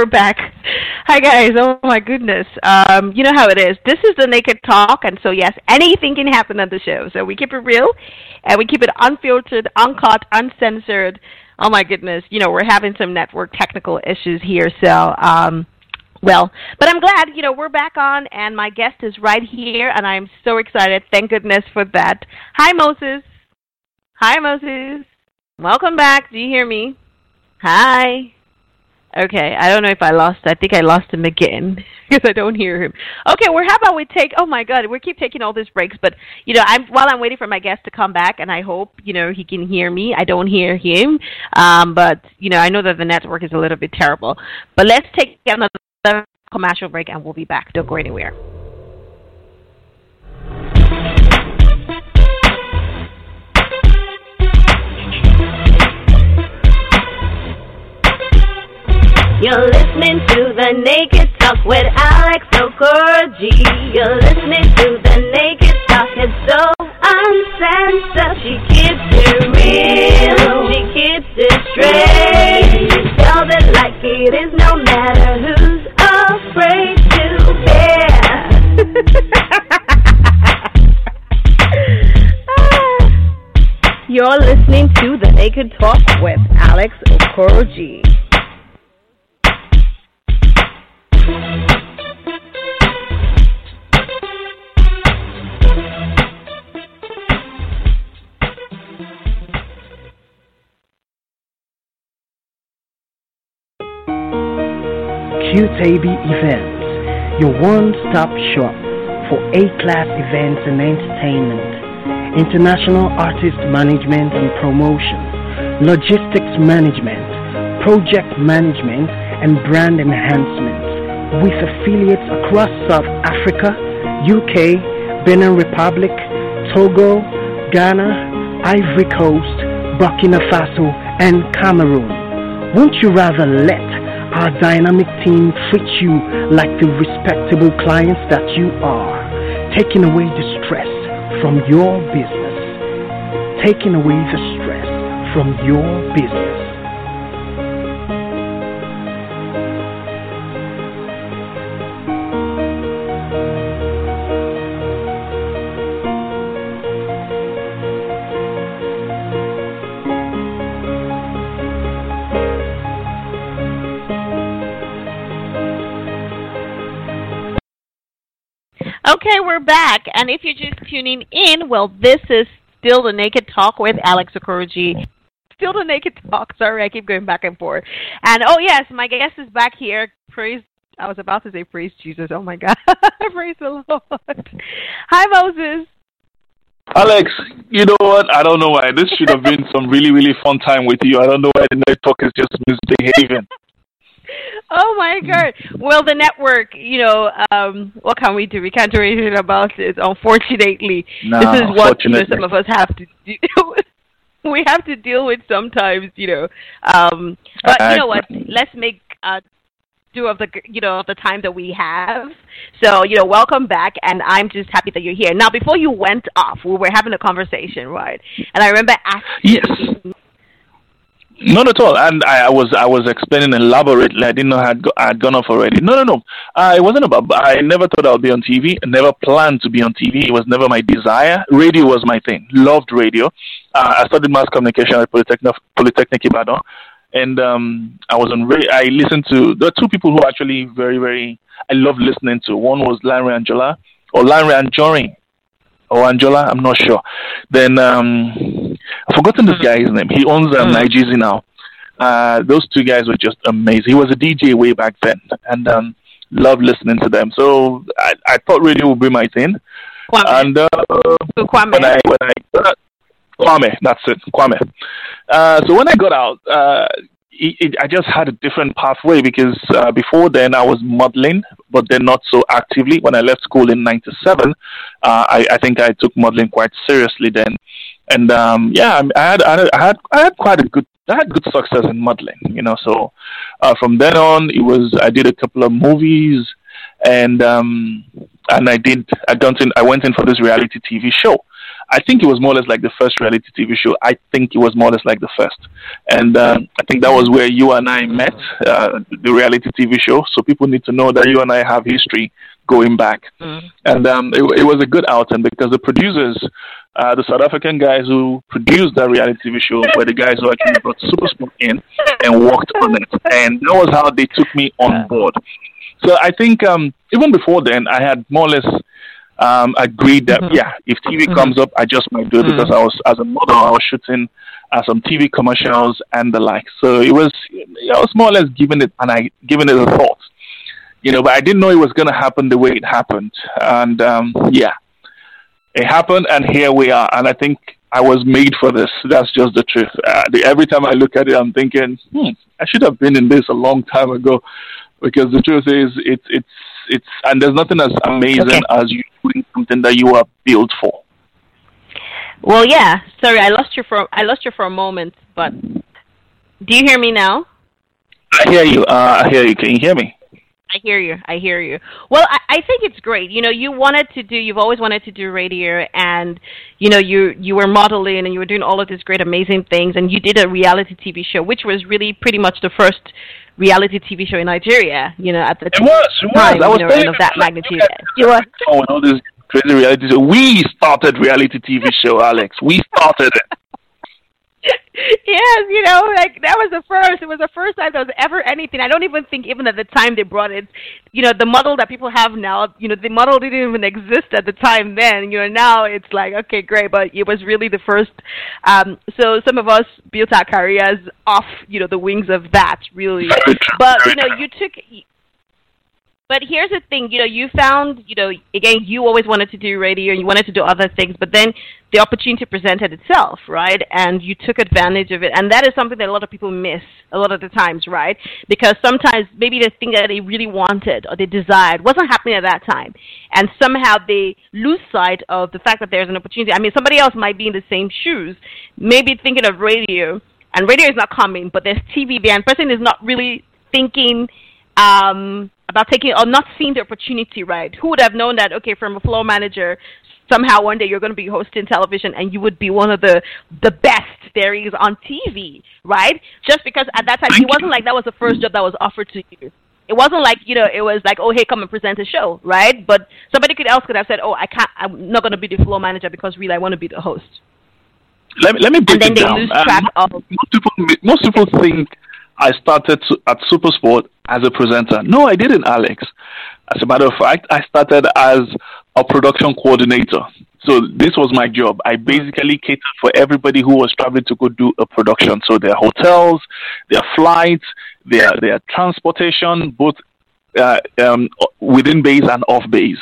Speaker 1: We're back. Hi guys. Oh my goodness. Um, you know how it is. This is the Naked Talk, and so yes, anything can happen on the show. So we keep it real, and we keep it unfiltered, uncut, uncensored. Oh my goodness. You know we're having some network technical issues here, so um, well, but I'm glad, you know, we're back on and my guest is right here and I'm so excited. Thank goodness for that. Hi Mozez. Hi Mozez. Welcome back. Do you hear me? Hi. Okay, I don't know if I lost. I think I lost him again [LAUGHS] because I don't hear him. Okay, well, how about we take? Oh my God, we keep taking all these breaks, but you know, I'm while I'm waiting for my guest to come back, and I hope you know he can hear me. I don't hear him, um, but you know, I know that the network is a little bit terrible. But let's take another commercial break, and we'll be back. Don't go anywhere.
Speaker 8: You're listening to the Naked Talk with Alex Okoroji. You're listening to the Naked Talk. It's so uncensored. She keeps it real. She keeps it straight. She tells it like it is, no matter who's afraid to bear. [LAUGHS]
Speaker 1: You're listening to the Naked Talk with Alex Okoroji.
Speaker 4: QTB Events, your one-stop shop for A-class events and entertainment, international artist management and promotion, logistics management, project management, and brand enhancement with affiliates across South Africa, UK, Benin Republic, Togo, Ghana, Ivory Coast, Burkina Faso, and Cameroon. Won't you rather let our dynamic team treat you like the respectable clients that you are, taking away the stress from your business? Taking away the stress from your business.
Speaker 1: We're back. And if you're just tuning in, well, this is still the Naked Talk with Alex Okoroji. Still the Naked Talk. [LAUGHS] Sorry, I keep going back and forth. And oh yes, my guest is back here. Praiz. I was about to say praise Jesus. Oh my God, [LAUGHS] praise the Lord. Hi, Mozez.
Speaker 3: Alex, you know what? I don't know why. This should have been [LAUGHS] some really, really fun time with you. I don't know why the network is just misbehaving. [LAUGHS]
Speaker 1: Oh my God! Well, the network, you know, um, what can we do? We can't do anything about it. Unfortunately,
Speaker 3: No,
Speaker 1: this is what you know, some of us have to do. [LAUGHS] we have to deal with sometimes, you know. Um, but you know what? Let's make uh, do of the you know of the time that we have. So you know, welcome back, and I'm just happy that you're here. Now, before you went off, we were having a conversation, right? And I remember asking.
Speaker 3: Yes. Not at all. And I, I was I was explaining elaborately. I didn't know I had, go, I had gone off already. No, no, no. I wasn't about. I never thought I would be on TV. I never planned to be on TV. It was never my desire. Radio was my thing. Loved radio. Uh, I studied mass communication at Polytechnic, Polytechnic Ibadan, and um, I was on. ra- I listened to. There are two people who actually very very. I love listening to. One was Larry Angela or Larry and Anjorin or Angela, I'm not sure. Then um, I've forgotten this guy's name. He owns um, Nigeria now. Uh, those two guys were just amazing. He was a DJ way back then, and um, loved listening to them. So I, I thought radio would be my thing.
Speaker 1: Kwame.
Speaker 3: And uh,
Speaker 1: So Kwame.
Speaker 3: when I when I uh, Kwame, that's it, Kwame. Uh, so when I got out, uh, it, it, I just had a different pathway because uh, before then I was modeling, but then not so actively. When I left school in '97, uh, I, I think I took modeling quite seriously then, and um, yeah, I had, I had I had I had quite a good I had good success in modeling, you know. So uh, from then on, it was I did a couple of movies, and um, and I did I got in I went in for this reality TV show. I think it was more or less like the first reality TV show. I think it was more or less like the first, and um, I think that was where you and I met, uh, the reality TV show. So people need to know that you and I have history going back, and um, it, it was a good outing because the producers, uh, the South African guys who produced that reality TV show, were the guys who actually brought Super Sport in and worked on it, and that was how they took me on board. So I think um, even before then, I had more or less um, agreed that yeah, if TV comes up, I just might do it because I was as a model, I was shooting uh, some TV commercials and the like. So it was I was more or less giving it and I giving it a thought, you know. But I didn't know it was going to happen the way it happened, and um, yeah, it happened, and here we are. And I think I was made for this. That's just the truth. Uh, the, every time I look at it, I'm thinking, hmm, I should have been in this a long time ago, because the truth is, it's it's it's and there's nothing as amazing
Speaker 1: Okay.
Speaker 3: as you doing something that you are built for.
Speaker 1: Well, yeah. Sorry, I lost you for I lost you for a moment, but do you hear me now?
Speaker 3: I hear you. Uh, I hear you. Can you hear me?
Speaker 1: I hear you. I hear you. Well, I, I think it's great. You know, you wanted to do. You've always wanted to do radio, and you know, you you were modeling and you were doing all of these great, amazing things, and you did a reality TV show, which was really pretty much the first reality TV show in Nigeria. You know, at the
Speaker 3: It was. It was.
Speaker 1: time,
Speaker 3: I was
Speaker 1: you know, and of that magnitude. You were.
Speaker 3: Oh, all this crazy reality show. We started reality TV show, Alex. We started it. [LAUGHS]
Speaker 1: yes, you know, like that was the first. It was the first time there was ever anything. I don't even think even at the time they brought it, you know, the model that people have now, you know, the model didn't even exist at the time then. You know, now it's like okay, great, but it was really the first. Um, so some of us built our careers off, you know, the wings of that, really. But you know, you took But here's the thing, you know, you found, you know, again, you always wanted to do radio and you wanted to do other things, but then the opportunity presented itself, right? And you took advantage of it. And that is something that a lot of people miss a lot of the times, right? Because sometimes maybe the thing that they really wanted or they desired wasn't happening at that time. And somehow they lose sight of the fact that there's an opportunity. I mean, somebody else might be in the same shoes, maybe thinking of radio, and radio is not coming, but there's TV there, and person is not really thinking, um, about taking or not seeing the opportunity right. Who would have known that? Okay, from a floor manager, somehow one day you're going to be hosting television and you would be one of the the best there is on TV, right? Just because at that time it wasn't like that was the first job that was offered to you. It wasn't like you know it was like oh hey come and present a show, right? But somebody could else could have said oh I can't I'm not going to be the floor manager because really I want to be the host.
Speaker 3: Let me let me break
Speaker 1: and then
Speaker 3: it
Speaker 1: they
Speaker 3: down.
Speaker 1: lose
Speaker 3: Um,
Speaker 1: track of
Speaker 3: most people most people think I started to, at Supersport as a presenter. No, I didn't, Alex. As a matter of fact, I started as a production coordinator. So this was my job. I basically catered for everybody who was traveling to go do a production. So their hotels, their flights, their their transportation, both uh, um, within base and off base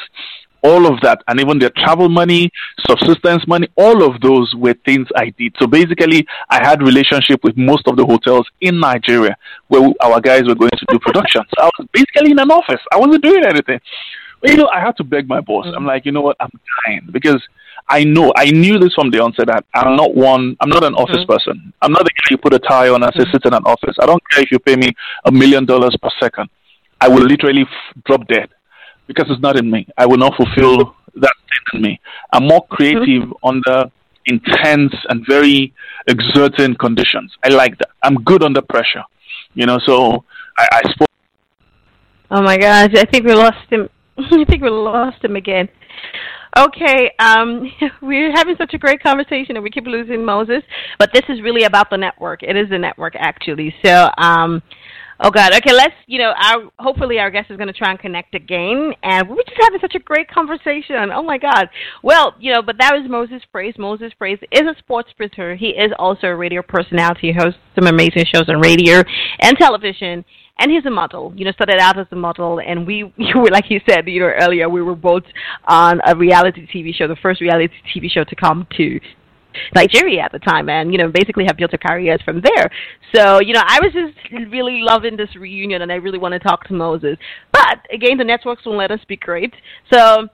Speaker 3: all of that, and even their travel money, subsistence money, all of those were things I did. So basically, I had relationship with most of the hotels in Nigeria where our guys were going to do production. So I was basically in an office. I wasn't doing anything. But, you know, I had to beg my boss. I'm like, you know what? I'm dying because I know, I knew this from the onset that I'm not one, I'm not an office mm-hmm. person. I'm not the guy you put a tie on and say mm-hmm. sit in an office. I don't care if you pay me a million dollars per second. I will literally f- drop dead because it's not in me. I will not fulfill that thing in me. I'm more creative under intense and very exerting conditions. I like that. I'm good under pressure. You know, so I, I spoke.
Speaker 1: Oh my gosh, I think we lost him. [LAUGHS] I think we lost him again. Okay, um, [LAUGHS] we're having such a great conversation and we keep losing Mozez, but this is really about the network. It is the network actually. So, um, oh God, okay, let's, you know, our, hopefully our guest is going to try and connect again, and we're just having such a great conversation. Oh my God. Well, you know, but that was Mozez Praiz. Mozez Praiz is a sports presenter. He is also a radio personality, He hosts some amazing shows on radio and television and he's a model. You know, started out as a model, and we, [LAUGHS] you were like you said, you know, earlier, we were both on a reality TV show, the first reality TV show to come to Nigeria at the time, and you know, basically have built a career from there. So, you know, I was just really loving this reunion, and I really want to talk to Mozez. But again, the networks won't let us be great. So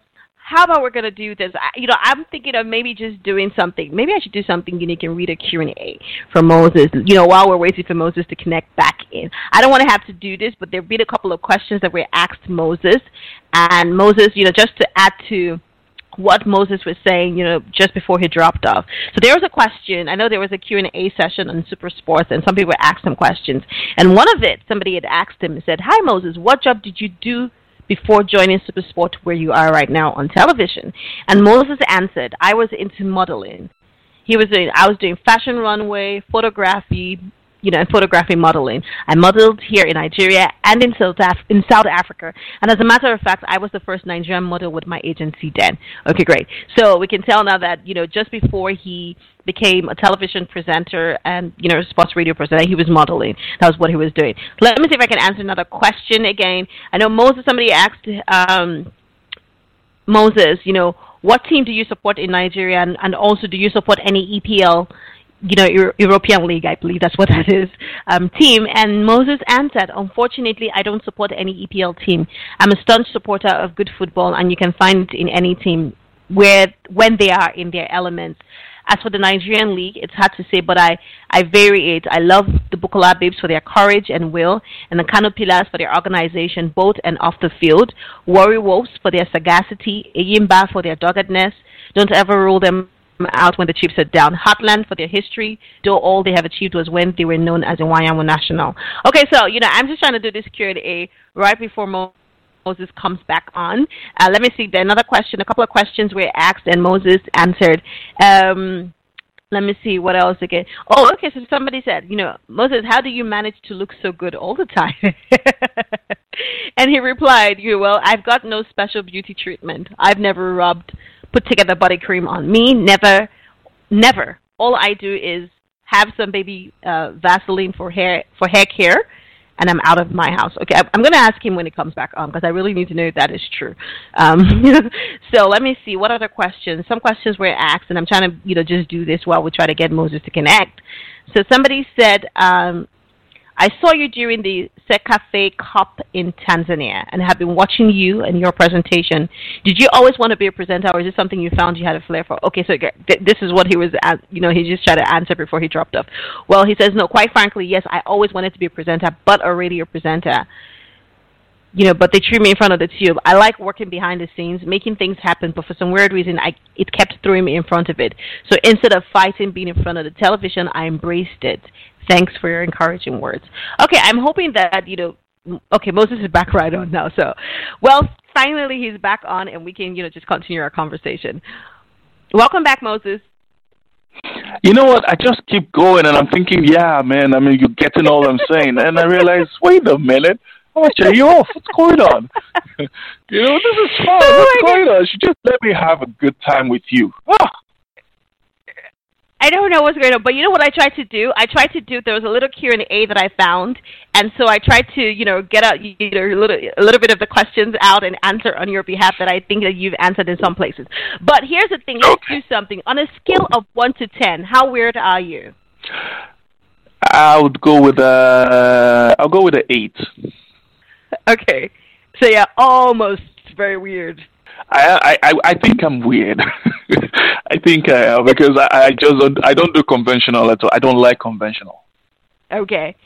Speaker 1: how about we're going to do this? I, you know, I'm thinking of maybe just doing something. Maybe I should do something unique and read a Q&A for Mozez, you know, while we're waiting for Mozez to connect back in. I don't want to have to do this, but there have been a couple of questions that were asked Mozez. And Mozez, you know, just to add to what Mozez was saying, you know, just before he dropped off. So there was a question. I know there was a Q&A session on Super Sports, and some people asked him questions. And one of it, somebody had asked him and said, Hi, Mozez, what job did you do before joining Super Sport where you are right now on television? And Mozez answered, I was into modeling. He was doing, I was doing fashion runway, photography, you know, photography modeling. I modeled here in Nigeria and in South, Af- in South Africa. And as a matter of fact, I was the first Nigerian model with my agency then. Okay, great. So we can tell now that, you know, just before he became a television presenter and, you know, a sports radio presenter, he was modeling. That was what he was doing. Let me see if I can answer another question again. I know Mozez, somebody asked, um, Mozez, you know, what team do you support in Nigeria and, and also do you support any EPL you know, Euro- European League, I believe that's what that is, um, team. And Mozez answered, unfortunately, I don't support any EPL team. I'm a staunch supporter of good football, and you can find it in any team where when they are in their elements. As for the Nigerian league, it's hard to say, but I, I vary it. I love the Bukola Babes for their courage and will, and the Kano Pillars for their organization, both and off the field. Warri Wolves for their sagacity, Enyimba for their doggedness. Don't ever rule them out when the chips are down. Heartland for their history, though all they have achieved was when they were known as the Iwuanyanwu Nationale. Okay, so, you know, I'm just trying to do this Q&A right before Mo- Mozez comes back on. Uh, let me see, there another question, a couple of questions were asked and Mozez answered. Um, let me see what else again. Oh, okay. So somebody said, you know, Mozez, how do you manage to look so good all the time? [LAUGHS] and he replied, you well, I've got no special beauty treatment. I've never rubbed put together body cream on me. Never, never. All I do is have some baby uh, Vaseline for hair for hair care, and I'm out of my house. Okay, I'm going to ask him when he comes back on because I really need to know if that is true. Um, [LAUGHS] so let me see what other questions. Some questions were asked, and I'm trying to you know just do this while we try to get Mozez to connect. So somebody said, um, I saw you during the CECAFA Cup in Tanzania and have been watching you and your presentation. Did you always want to be a presenter, or is this something you found you had a flair for? Okay, so this is what he was, you know, he just tried to answer before he dropped off. Well, he says, no, quite frankly, yes, I always wanted to be a presenter, but a radio presenter. You know, but they threw me in front of the tube. I like working behind the scenes, making things happen, but for some weird reason, I it kept throwing me in front of it. So instead of fighting being in front of the television, I embraced it Thanks for your encouraging words. Okay, I'm hoping that, you know, okay, Mozez is back [LAUGHS] right on now. So, well, finally he's back on and we can, you know, just continue our conversation. Welcome back, Mozez.
Speaker 3: You know what? I just keep going and I'm thinking, yeah, man, I mean, you're getting all I'm saying. And I realize, wait a minute. I'm going you off. What's going on? [LAUGHS] you know, this is fun. [LAUGHS] Oh What's going on? You should just let me have a good time with you. Ah.
Speaker 1: I don't know what's going on, but you know what I tried to do? I tried to do. There was a little Q and A that I found, and so I tried to, you know, get out, you know, a little, a little bit of the questions out and answer on your behalf that I think that you've answered in some places. But here's the thing: let's do something on a scale of one to ten. How weird are you?
Speaker 3: I would go with a. I'll go with an eight.
Speaker 1: Okay, so yeah, almost very weird.
Speaker 3: I I I think I'm weird. [LAUGHS] I think I am because I, I just don't I don't do conventional at all. I don't like conventional.
Speaker 1: Okay.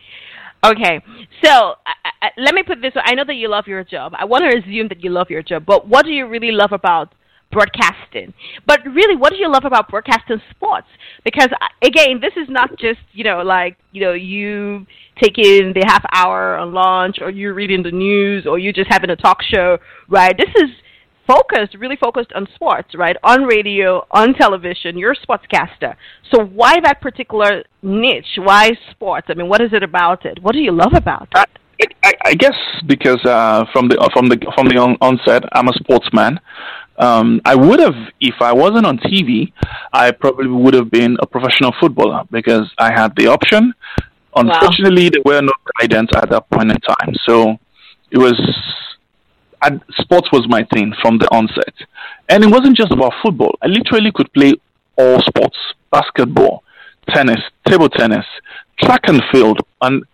Speaker 1: Okay, so uh, let me put this. way. I know that you love your job. I want to assume that you love your job, but what do you really love about broadcasting? But really, what do you love about broadcasting sports? Because again, this is not just you know like you know you taking the half hour on lunch, or you reading the news, or you just having a talk show, right? This is focused, really focused on sports, right? On radio, on television, you're a sportscaster. So why that particular niche? Why sports? I mean, what is it about it? What do you love about it?
Speaker 3: I, I guess because uh, from the from the from the on- onset, I'm a sportsman. Um, I would have, if I wasn't on TV, I probably would have been a professional footballer because I had the option. Unfortunately, wow. there were no guidance at that point in time, so it was I, sports was my thing from the onset. And it wasn't just about football. I literally could play all sports basketball, tennis, table tennis, track and field. And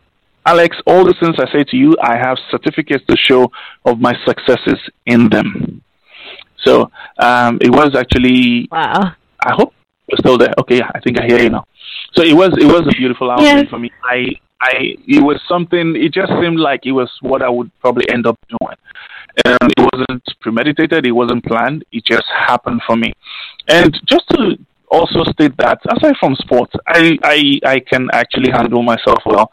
Speaker 3: Alex, all the things I say to you, I have certificates to show of my successes in them. So um, it was actually.
Speaker 1: Wow.
Speaker 3: I hope you're still there. Okay, I think I hear you now. So it was it was a beautiful outing yes. for me. I I it was something. It just seemed like it was what I would probably end up doing. Um, it wasn't premeditated. It wasn't planned. It just happened for me. And just to also state that aside from sports, I I, I can actually handle myself well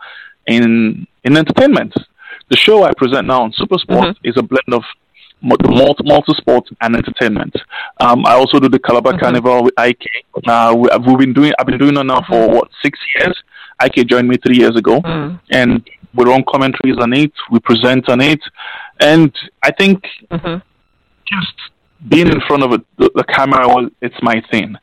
Speaker 3: in in entertainment. The show I present now on Super Sport mm-hmm. is a blend of multi, multi sport and entertainment. Um, I also do the Calabar mm-hmm. Carnival with IK. Uh, we, have been doing I've been doing it now for what six years. IK joined me three years ago, mm. and we run commentaries on it. We present on it, and I think mm-hmm. just being in front of a, the, camera, it's my thing.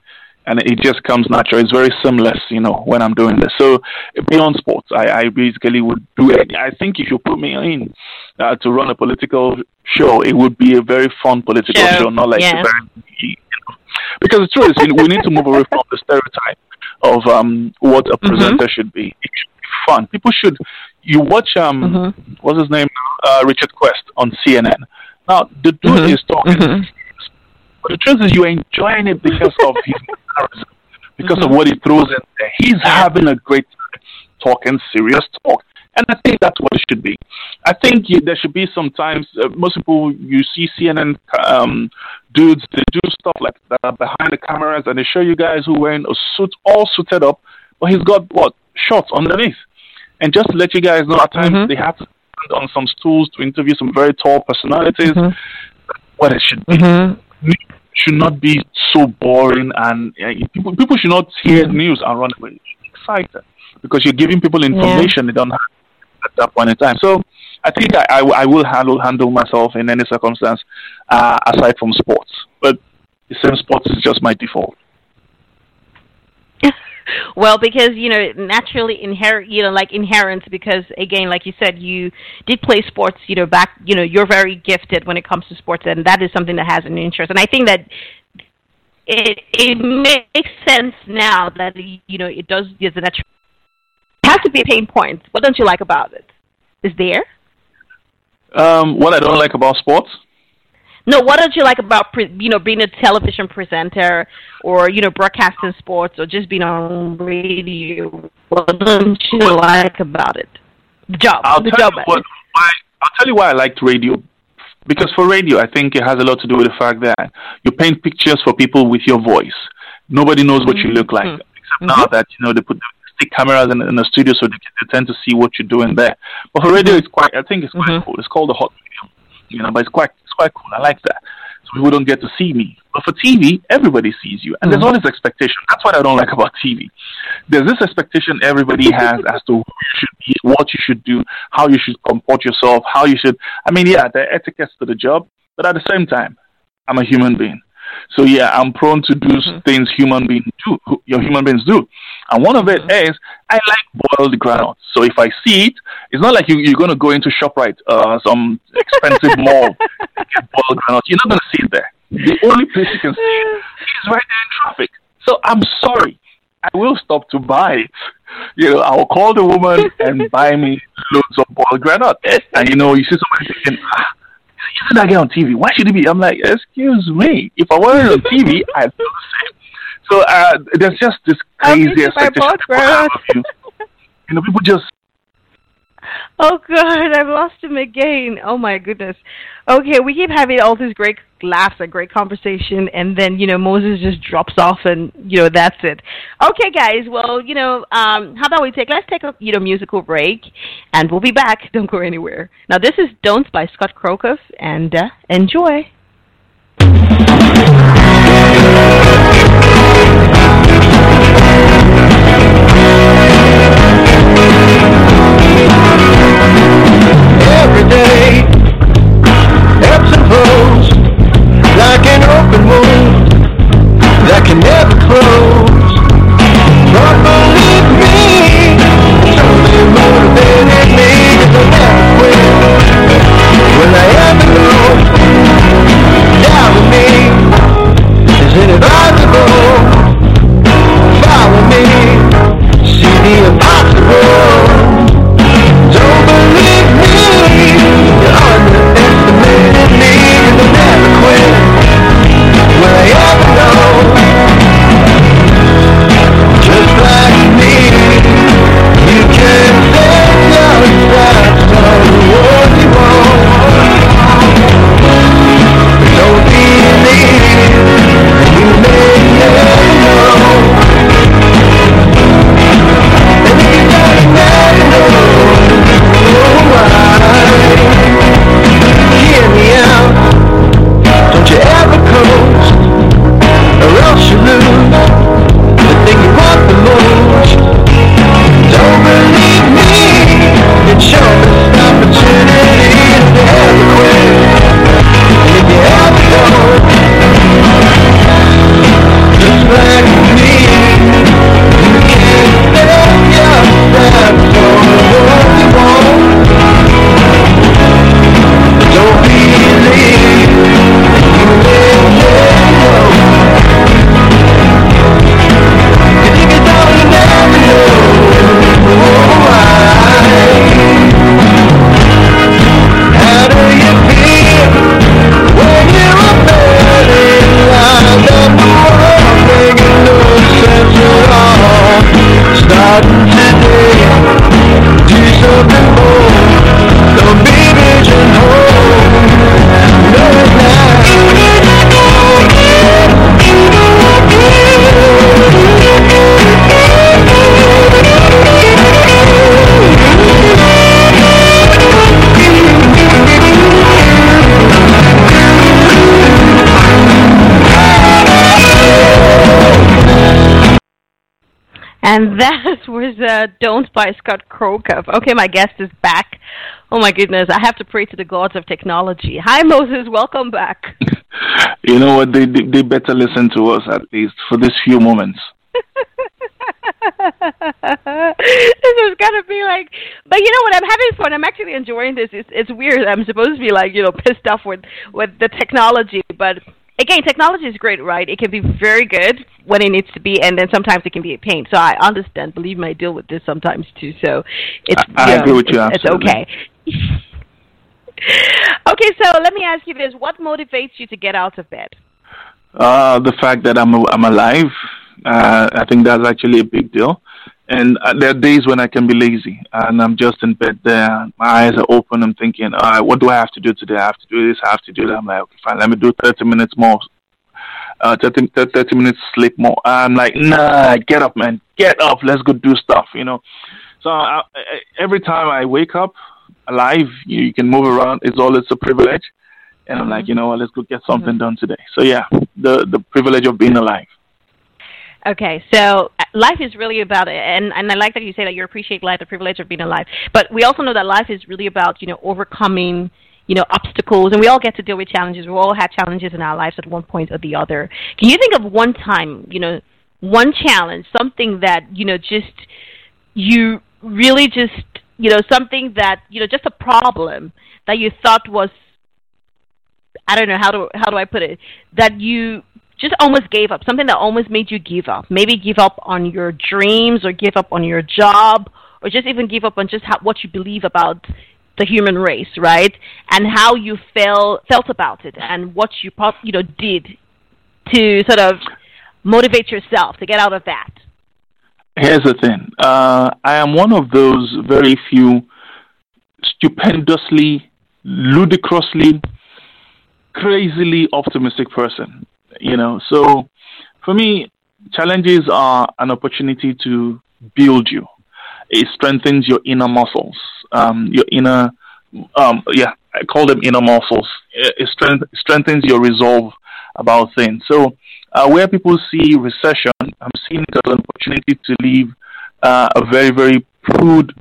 Speaker 3: And it just comes natural. It's very seamless, you know, when I'm doing this. So beyond sports, I, I basically would do it. I think if you put me in uh, to run a political show, it would be a very fun political show, show not like yeah. very, you know. because the truth is, we need to move away from the stereotype of um, what a mm-hmm. presenter mm-hmm. should be. It should be fun. People should you watch um mm-hmm. what's his name uh, Richard Quest on CNN. Now the dude mm-hmm. is talking, mm-hmm. but the truth is you're enjoying it because of his because of mm-hmm. what he throws in there. He's having a great time talking serious talk, and I think that's what it should be. I think you, there should be sometimes uh, most people you see CNN um, dudes they do stuff like that behind the cameras and they show you guys who wearing a suit all suited up, but he's got what shorts underneath. And just to let you guys know, at times mm-hmm. they have to stand on some stools to interview some very tall personalities. Mm-hmm. What it should be. Mm-hmm. Should not be so boring, and uh, people people should not hear news and run away. Excited because you're giving people information yeah. they don't have at that point in time. So I think I, I, I will handle handle myself in any circumstance uh, aside from sports. But the same sports is just my default.
Speaker 1: Well, because you know naturally inherent, you know, like inherent. Because again, like you said, you did play sports. You know, back, you know, you're very gifted when it comes to sports, and that is something that has an interest. And I think that it it makes sense now that you know it does. There's a natural. It has to be a pain point. What don't you like about it? Is there?
Speaker 3: Um, what I don't like about sports.
Speaker 1: No, what don't you like about pre- you know being a television presenter or you know broadcasting sports or just being on radio? What don't you like about it? The job,
Speaker 3: I'll
Speaker 1: the
Speaker 3: tell
Speaker 1: job.
Speaker 3: you what, why, I'll tell you why I liked radio. Because for radio, I think it has a lot to do with the fact that you paint pictures for people with your voice. Nobody knows what you look like,
Speaker 1: Mhm.
Speaker 3: except now that you know they put the stick cameras in, in the studio, so they, they tend to see what you're doing there. But for radio, it's quite. I think it's quite
Speaker 1: Mhm.
Speaker 3: cool. It's called the hot you know. But it's quite. It's quite cool. I like that. So people don't get to see me. But for TV, everybody sees you, and there's mm-hmm. all this expectation. That's what I don't like about TV. There's this expectation everybody [LAUGHS] has as to who you should be, what you should do, how you should comport yourself, how you should. I mean, yeah, there are etiquettes to the job, but at the same time, I'm a human being. So yeah, I'm prone to do things human beings do. Your human beings do, and one of it is I like boiled granules. So if I see it, it's not like you, you're going to go into Shoprite, uh, some expensive [LAUGHS] mall, and get boiled granules. You're not going to see it there. The only place you can see it is right there in traffic. So I'm sorry, I will stop to buy it. You know, I'll call the woman and buy me loads of boiled granules. And you know, you see somebody thinking, ah, see that guy on TV. Why should he be? I'm like, excuse me. If I weren't on TV, [LAUGHS] I'd feel the same. So uh, there's just this crazy expectation
Speaker 1: boiled
Speaker 3: people have
Speaker 1: granules.
Speaker 3: of you. You know, people just
Speaker 1: Oh God, I've lost him again. Oh my goodness. Okay, we keep having all these great laughs and great conversation, and then you know Mozez just drops off, and you know that's it. Okay, guys. Well, you know, um, how about we take let's take a you know musical break, and we'll be back. [LAUGHS] Don't go anywhere. Now this is "Don't" by Scott Krokoff, and uh, enjoy.
Speaker 5: Day. Ebbs and flows, like an open wound that can never close. But believe me, it's only motivated me to never quit. Will I ever know? Doubt me, is it And [LAUGHS]
Speaker 1: that was uh, "Don't" by Scott Krokoff. Okay, my guest is back. Oh my goodness, I have to pray to the gods of technology. Hi, Mozez. Welcome back. [LAUGHS]
Speaker 3: You know what? They, they they better listen to us at least for these few moments. [LAUGHS]
Speaker 1: This is gonna be like, but you know what? I'm having fun. I'm actually enjoying this. It's it's weird. I'm supposed to be like you know pissed off with with the technology, but again, technology is great, right? It can be very good when it needs to be, and then sometimes it can be a pain. So I understand. Believe me, I deal with this sometimes too. So it's
Speaker 3: I, I
Speaker 1: know,
Speaker 3: agree with you.
Speaker 1: It's, it's okay. [LAUGHS] okay, so let me ask you this: What motivates you to get out of bed?
Speaker 3: Uh, the fact that I'm I'm alive, uh, I think that's actually a big deal. And uh, there are days when I can be lazy and I'm just in bed there. My eyes are open. I'm thinking, all right, what do I have to do today? I have to do this. I have to do that. I'm like, okay, fine. Let me do 30 minutes more. Uh, 30, 30 minutes sleep more. I'm like, nah, get up, man. Get up. Let's go do stuff, you know. So I, I, every time I wake up alive, you, you can move around. It's always a privilege. And I'm like, you know what? Let's go get something done today. So yeah, the the privilege of being alive.
Speaker 1: Okay, so uh, life is really about it, and and I like that you say that you appreciate life, the privilege of being alive. But we also know that life is really about you know overcoming you know obstacles, and we all get to deal with challenges. We all had challenges in our lives at one point or the other. Can you think of one time, you know, one challenge, something that you know just you really just you know something that you know just a problem that you thought was I don't know how do how do I put it that you just almost gave up something that almost made you give up maybe give up on your dreams or give up on your job or just even give up on just how, what you believe about the human race right and how you felt felt about it and what you you know did to sort of motivate yourself to get out of that
Speaker 3: Here's the thing. Uh, I am one of those very few stupendously, ludicrously, crazily optimistic person. You know, so for me, challenges are an opportunity to build you. It strengthens your inner muscles, um, your inner, um, yeah, I call them inner muscles. It, strength, strengthens your resolve about things. So, uh, where people see recession, I'm seeing it as an opportunity to live uh, a very, very prude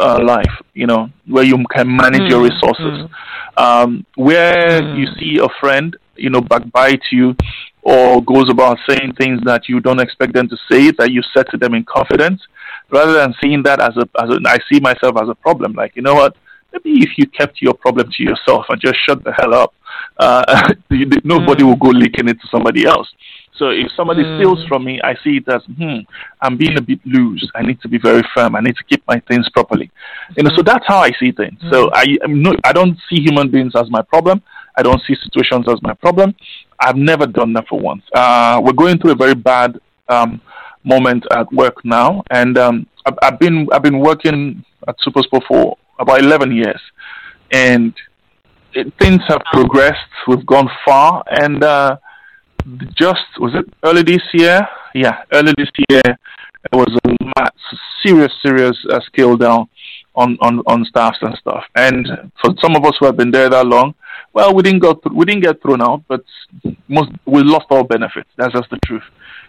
Speaker 3: uh, life, you know, where you can manage your resources. Um, where you see a friend, you know, backbite you or goes about saying things that you don't expect them to say, that you said to them in confidence, rather than seeing that as a, as a, I see myself as a problem. Like, you know what? Maybe if you kept your problem to yourself and just shut the hell up, uh, [LAUGHS] you- nobody will go leaking it to somebody else. So if somebody steals from me, I see it as, hmm, I'm being a bit loose. I need to be very firm. I need to keep my things properly. You know, so that's how I see things. So I, I'm no, I don't see human beings as my problem. I don't see situations as my problem. I've never done that for once. Uh, we're going through a very bad um, moment at work now, and um, I've, I've been I've been working at Super Sport for about 11 years, and it, things have progressed. We've gone far, and uh, just was it early this year? Yeah, early this year, it was a serious, serious uh, scale down on, on on staffs and stuff. And for some of us who have been there that long, well, we didn't go th- we didn't get thrown out, but most we lost all benefits. That's just the truth.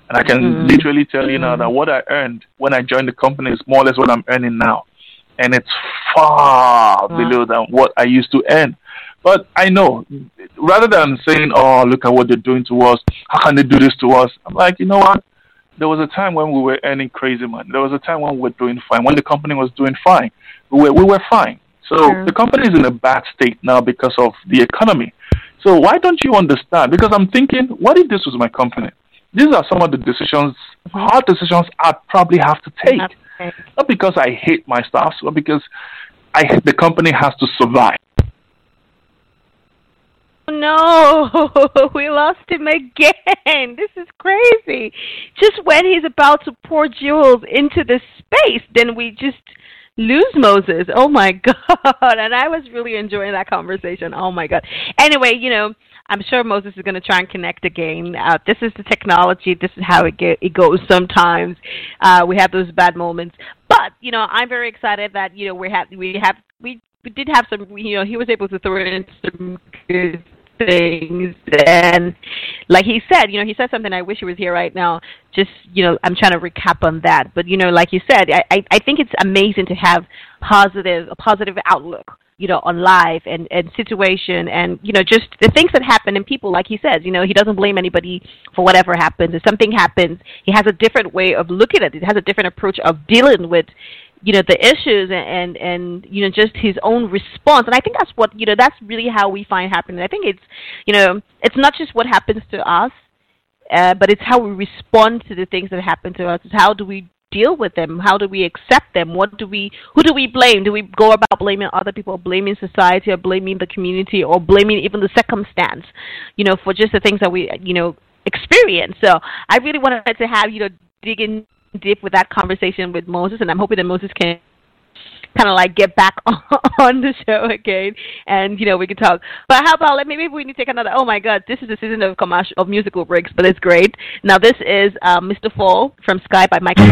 Speaker 3: And I can mm-hmm. literally tell you now mm-hmm. that what I earned when I joined the company is more or less what I'm earning now, and it's far below than what I used to earn. But I know, rather than saying, "Oh, look at what they're doing to us. How can they do this to us?" I'm like, you know what? There was a time when we were earning crazy money. There was a time when we were doing fine. When the company was doing fine, we were we were fine. So
Speaker 1: Sure.
Speaker 3: the company is in a bad state now because of the economy. So why don't you understand? Because I'm thinking, what if this was my company? These are some of the decisions, hard decisions I'd probably have to take.
Speaker 1: Okay.
Speaker 3: Not because I hate my staff, but because I the company has to survive.
Speaker 1: No, [LAUGHS] we lost him again. [LAUGHS] This is crazy. Just when he's about to pour jewels into the space, then we just lose Mozez. Oh my [LAUGHS] God. And I was really enjoying that conversation. Oh my God. Anyway, you know, I'm sure Mozez is going to try and connect again. Uh, this is the technology. This is how it, get, it goes sometimes. Uh, we have those bad moments. But, you know, I'm very excited that, you know, we have, we have, we, we did have some, you know, he was able to throw in some good things and like he said you know he said something i wish he was here right now just you know i'm trying to recap on that but you know like you said i i, I think it's amazing to have positive a positive outlook you know, on life and, and situation and, you know, just the things that happen in people, like he says, you know, he doesn't blame anybody for whatever happens. If something happens, he has a different way of looking at it. He has a different approach of dealing with, you know, the issues and, and, and, you know, just his own response. And I think that's what, you know, that's really how we find happiness. I think it's, you know, it's not just what happens to us, uh, but it's how we respond to the things that happen to us. It's how do we deal with them? How do we accept them? What do we who do we blame? Do we go about blaming other people, blaming society, or blaming the community, or blaming even the circumstance? You know, for just the things that we you know experience. So I really wanted to have you know dig in deep with that conversation with Mozez, and I'm hoping that Mozez can kind of like get back [LAUGHS] on the show again, and you know we can talk. But how about let maybe we need to take another. Oh my God, this is a season of commercial of musical breaks, but it's great. Now this is uh, Mr. Fall from Sky by Michael.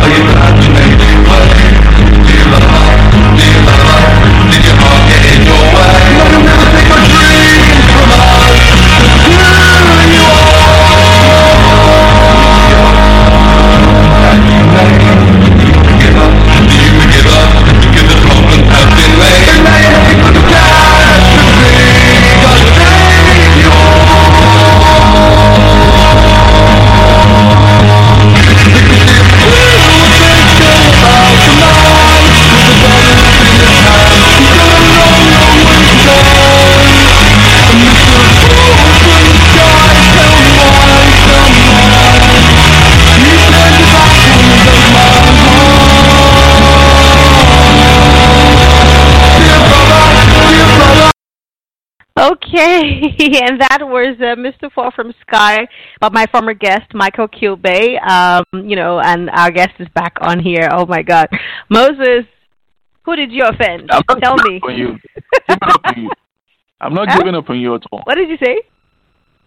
Speaker 1: Are you glad to make Okay, [LAUGHS] and that was uh, Mr. Fall from Sky, but my former guest Michael Kilbey. Um, you know, and our guest is back on here. Oh my God, Mozez, who did you offend?
Speaker 3: I'm not
Speaker 1: Tell
Speaker 3: giving
Speaker 1: me.
Speaker 3: you. Giving up on you. I'm not
Speaker 1: Huh?
Speaker 3: giving up on you at all.
Speaker 1: What did you say?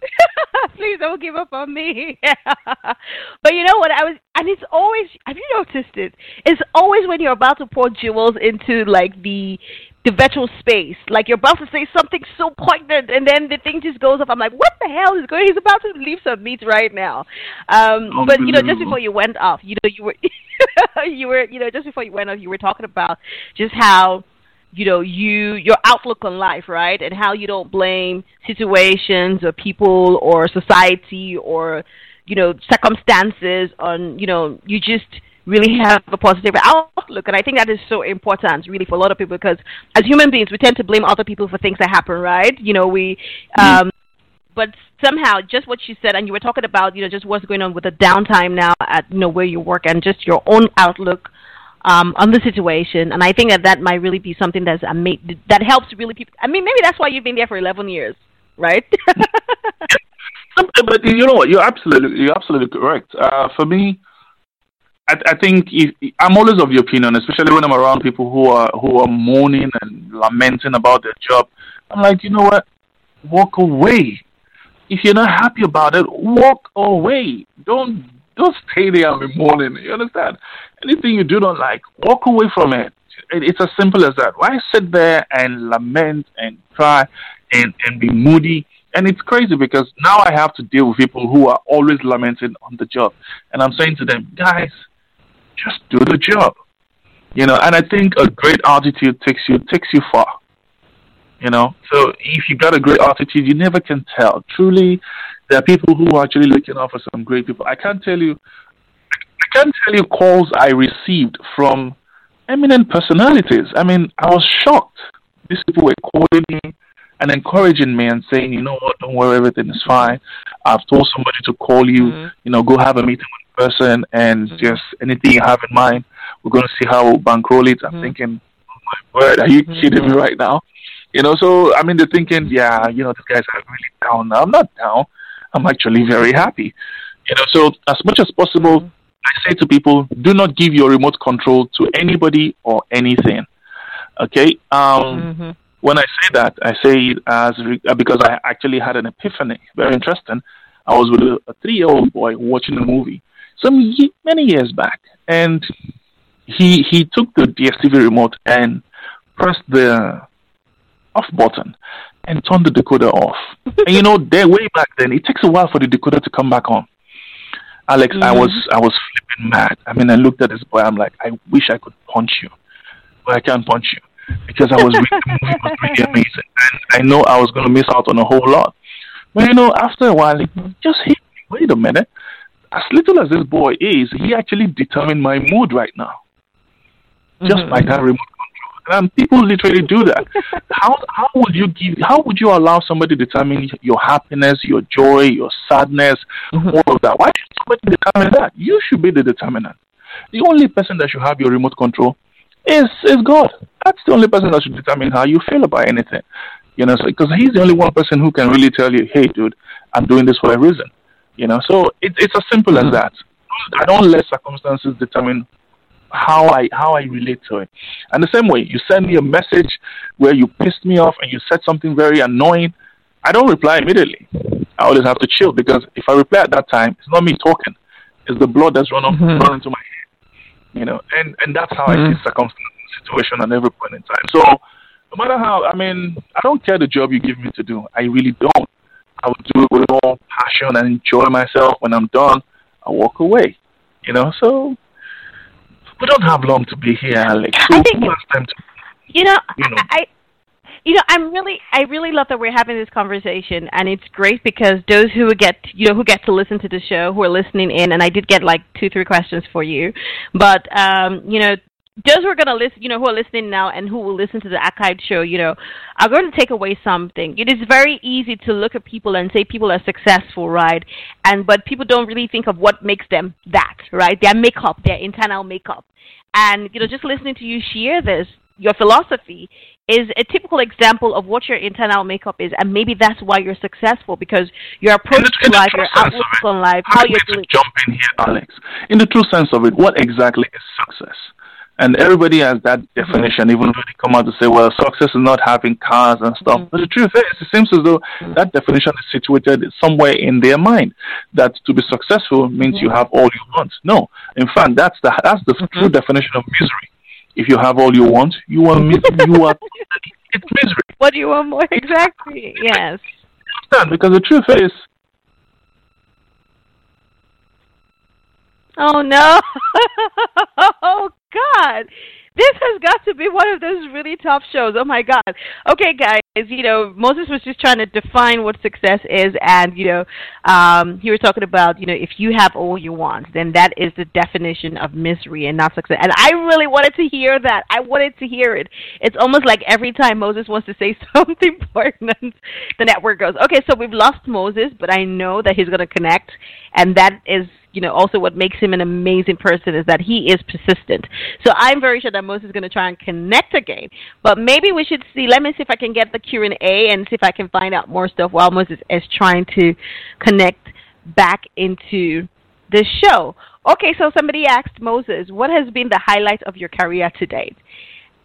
Speaker 1: [LAUGHS] Please don't give up on me. [LAUGHS] but you know what? I was, and it's always. Have you noticed it? It's always when you're about to pour jewels into like the the virtual space, like you're about to say something so poignant, and then the thing just goes off. I'm like, what the hell is going? He's about to leave some meat right now. Um, but you know, just before you went off, you know, you were, [LAUGHS] you were, you know, just before you went off, you were talking about just how you know you your outlook on life right and how you don't blame situations or people or society or you know circumstances on you know you just really have a positive outlook and i think that is so important really for a lot of people because as human beings we tend to blame other people for things that happen right you know we um but somehow just what you said and you were talking about you know just what's going on with the downtime now at you know where you work and just your own outlook um, on the situation, and I think that that might really be something that's ama- that helps really people. I mean, maybe that's why you've been there for eleven years, right? [LAUGHS]
Speaker 3: But you know what? You're absolutely you're absolutely correct. Uh, for me, I, I think if, I'm always of the opinion, especially when I'm around people who are who are moaning and lamenting about their job. I'm like, you know what? Walk away. If you're not happy about it, walk away. Don't don't stay there and be moaning. You understand? Anything you do not like, walk away from it. It- It's as simple as that. Why sit there and lament and cry and, and be moody? And it's crazy because now I have to deal with people who are always lamenting on the job. And I'm saying to them, guys, just do the job. You know, and I think a great attitude takes you takes you far. You know, so if you got a great attitude, you never can tell. Truly, there are people who are actually looking out for some great people. I can't tell you, I can't tell you calls I received from eminent personalities. I mean, I was shocked. These people were calling me and encouraging me and saying, you know what, don't worry, everything is fine. I've told somebody to call you,
Speaker 1: Mhm.
Speaker 3: you know, go have a meeting person and just anything you have in mind, we're going to see how we'll bankroll it. I'm
Speaker 1: Mhm.
Speaker 3: thinking, oh my word, are you
Speaker 1: Mhm.
Speaker 3: kidding me right now? You know, so I mean, they're thinking, yeah, you know, these guys are really down now. I'm not down. I'm actually very happy. You know, so as much as possible, I say to people, do not give your remote control to anybody or anything. Okay. Um,
Speaker 1: Mhm.
Speaker 3: When I say that, I say it as re- uh, because I actually had an epiphany. Very interesting. I was with a, a three-year-old boy watching a movie some ye- many years back, and he he took the DSTV remote and pressed the off button and turned the decoder off. [LAUGHS] and you know, there way back then, it takes a while for the decoder to come back on. Alex, I was mm. I was flipping mad. I mean, I looked at this boy. I'm like, I wish I could punch you, but I can't punch you because I was really, the movie was really amazing, and I know I was going to miss out on a whole lot. But you know, after a while, it just hit me. Wait a minute. As little as this boy is, he actually determined my mood right now, just by that remote control. And people literally do that. [LAUGHS] how how would you give? How would you allow somebody to determine your happiness, your joy, your sadness, mm-hmm. all of that? Why should somebody determine that? You should be the determinant. The only person that should have your remote control is is God. That's the only person that should determine how you feel about anything. You know, because he's the only one person who can really tell you, "Hey, dude, I'm doing this for a reason." You know, so it, it's as simple as mm-hmm. that. I don't let circumstances determine how I how I relate to it. And the same way, you send me a message where you pissed me off and you said something very annoying. I don't reply immediately. I always have to chill because if I reply at that time, it's not me talking. It's the blood that's run up mm-hmm. run into my head. You know, and and that's how I mm-hmm. see circumstance situation at every point in time. So no matter how I mean, I don't care the job you give me to do. I really don't. I will do it with all passion and enjoy myself. When I'm done, I walk away. You know, so we don't have long to be here, Alex. So
Speaker 1: I think-
Speaker 3: who has time to
Speaker 1: You know,
Speaker 3: You know.
Speaker 1: I, I you know, I'm really, I really love that we're having this conversation, and it's great because those who get, you know, who get to listen to the show, who are listening in, and I did get like two, three questions for you, but um, you know, those who are going to listen, you know, who are listening now and who will listen to the archived show, you know, are going to take away something. It is very easy to look at people and say people are successful, right? And but people don't really think of what makes them that, right? Their makeup, their internal makeup. And you know, just listening to you share this, your philosophy is a typical example of what your internal makeup is, and maybe that's why you're successful because your approach to life, your outlook on life, how you're doing.
Speaker 3: jump in here, Alex. In the true sense of it, what exactly is success? And everybody has that definition, even when they come out to say, well, success is not having cars and stuff.
Speaker 1: Mhm.
Speaker 3: But the truth is, it seems as though mm-hmm. that definition is situated somewhere in their mind. That to be successful means you mm-hmm. have all you want. No. In fact, that's the, that's the mm-hmm. true definition of misery. If you have all you want, you are, mis- you are, [LAUGHS] it's misery.
Speaker 1: What do you want more? [LAUGHS] Exactly. Yes.
Speaker 3: Because the truth is,
Speaker 1: Oh no! [LAUGHS] oh God! This has got to be one of those really tough shows. Oh my God! Okay, guys, you know Mozez was just trying to define what success is, and you know, um, he was talking about you know if you have all you want, then that is the definition of misery and not success. And I really wanted to hear that. I wanted to hear it. It's almost like every time Mozez wants to say [LAUGHS] something important, the network goes, okay, so we've lost Mozez, but I know that he's going to connect, and that is you know also what makes him an amazing person is that he is persistent. So i'm very sure that mozez is going to try and connect again but maybe we should see let me see if i can get the q and a and see if i can find out more stuff while mozez is trying to connect back into the show. Okay so somebody asked mozez what has been the highlight of your career to date?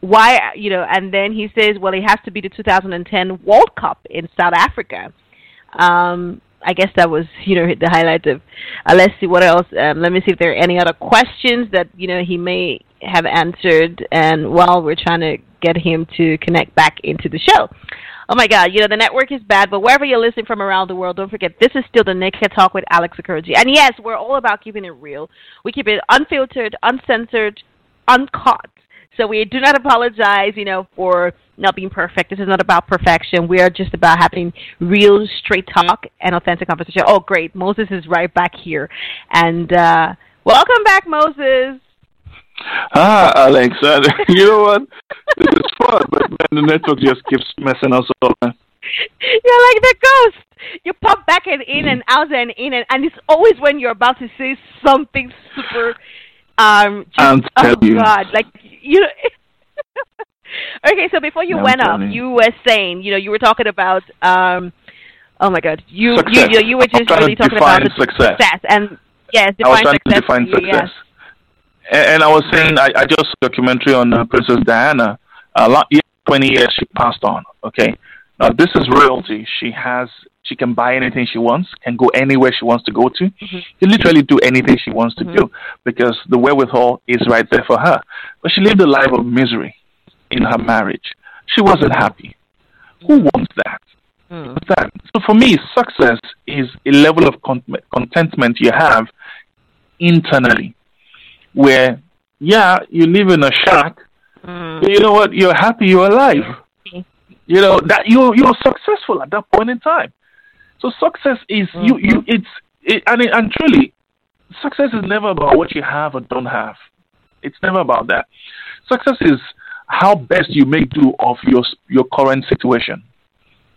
Speaker 1: Why you know and then he says well it has to be the 2010 world cup in south africa. Um I guess that was, you know, the highlight of. Uh, let's see what else. Um, let me see if there are any other questions that you know he may have answered. And while we're trying to get him to connect back into the show, oh my God, you know the network is bad. But wherever you're listening from around the world, don't forget this is still the Naked Talk with Alex Okoroji. And yes, we're all about keeping it real. We keep it unfiltered, uncensored, uncaught. So we do not apologize, you know, for not being perfect. This is not about perfection. We are just about having real, straight talk and authentic conversation. Oh, great. Mozez is right back here. And uh, welcome back, Mozez.
Speaker 3: Ah, Alex, uh, [LAUGHS] you know what? This is fun, but man, the network just keeps messing us up. man.
Speaker 1: You're like the ghost. You pop back and in and out and in and and it's always when you're about to say something super um just,
Speaker 3: I'm
Speaker 1: oh
Speaker 3: you.
Speaker 1: god like you know [LAUGHS] okay so before you went up you were saying you know you were talking about um oh my god you
Speaker 3: Success.
Speaker 1: you you, you were just really talking about the
Speaker 3: success.
Speaker 1: and yes
Speaker 3: I was
Speaker 1: define
Speaker 3: trying to
Speaker 1: success
Speaker 3: define
Speaker 1: for you,
Speaker 3: success.
Speaker 1: yes.
Speaker 3: And, and I was saying, I, I just documentary on uh, Princess Diana. Uh, lot, yeah, 20 years she passed on, okay? Now, this is royalty. She has, she can buy anything she wants, can go anywhere she wants to go to.
Speaker 1: Mm-hmm.
Speaker 3: She can literally do anything she wants to do because the wherewithal is right there for her. But she lived a life of misery in her marriage. She wasn't happy. Who wants that?
Speaker 1: Mm.
Speaker 3: That? So for me, success is a level of con- contentment you have internally, where yeah, you live in a shack,
Speaker 1: Mm.
Speaker 3: but you know what? You're happy. You're alive. You know that you you're successful at that point in time. So success is you mm-hmm. you it's it, and it, and truly, success is never about what you have or don't have. It's never about that. Success is how best you make do of your your current situation.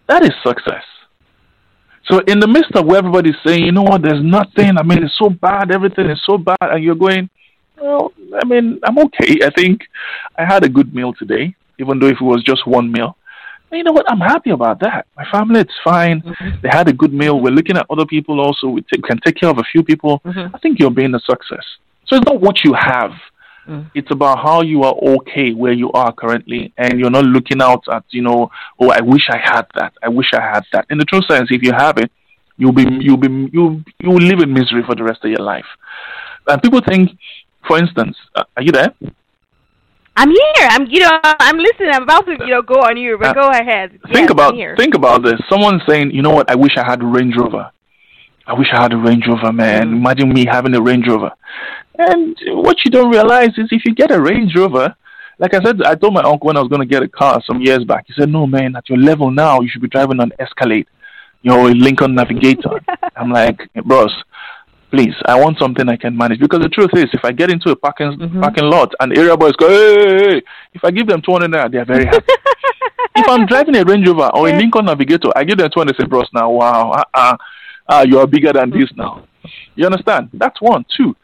Speaker 3: That is success. So in the midst of where everybody's saying, you know what, there's nothing. I mean, it's so bad. Everything is so bad, and you're going, well, I mean, I'm okay. I think I had a good meal today, even though if it was just one meal. You know what? I'm happy about that. My family, it's fine. Mm-hmm. They had a good meal. We're looking at other people also. We take, can take care of a few people. Mm-hmm. I think you're being a success. So it's not what you have. Mm. It's about how you are okay where you are currently, and you're not looking out at you know, oh, I wish I had that. I wish I had that. In the true sense, if you have it, you'll be you'll be you you will live in misery for the rest of your life. And people think, for instance, uh, are you there?
Speaker 1: I'm here. I'm you know I'm listening. I'm about to you know go on you, but
Speaker 3: Uh,
Speaker 1: go ahead.
Speaker 3: think
Speaker 1: Yes,
Speaker 3: about
Speaker 1: here.
Speaker 3: think about this. Someone saying, you know what? I wish I had a Range Rover. I wish I had a Range Rover, man. Imagine me having a Range Rover. And what you don't realize is if you get a Range Rover, like I said, I told my uncle when I was going to get a car some years back. He said, "No, man. At your level now, you should be driving an Escalade, you know, a Lincoln Navigator." [LAUGHS] I'm like, bros, please, I want something I can manage. Because the truth is, if I get into a parking parking lot and area boys go, hey, hey, hey," if I give them 200 naira, they're very happy. [LAUGHS] if I'm driving a Range Rover or a Lincoln Navigator, I give them 200 say, bros, now, wow, uh, uh, uh, you are bigger than this now. You understand? That's one. Two,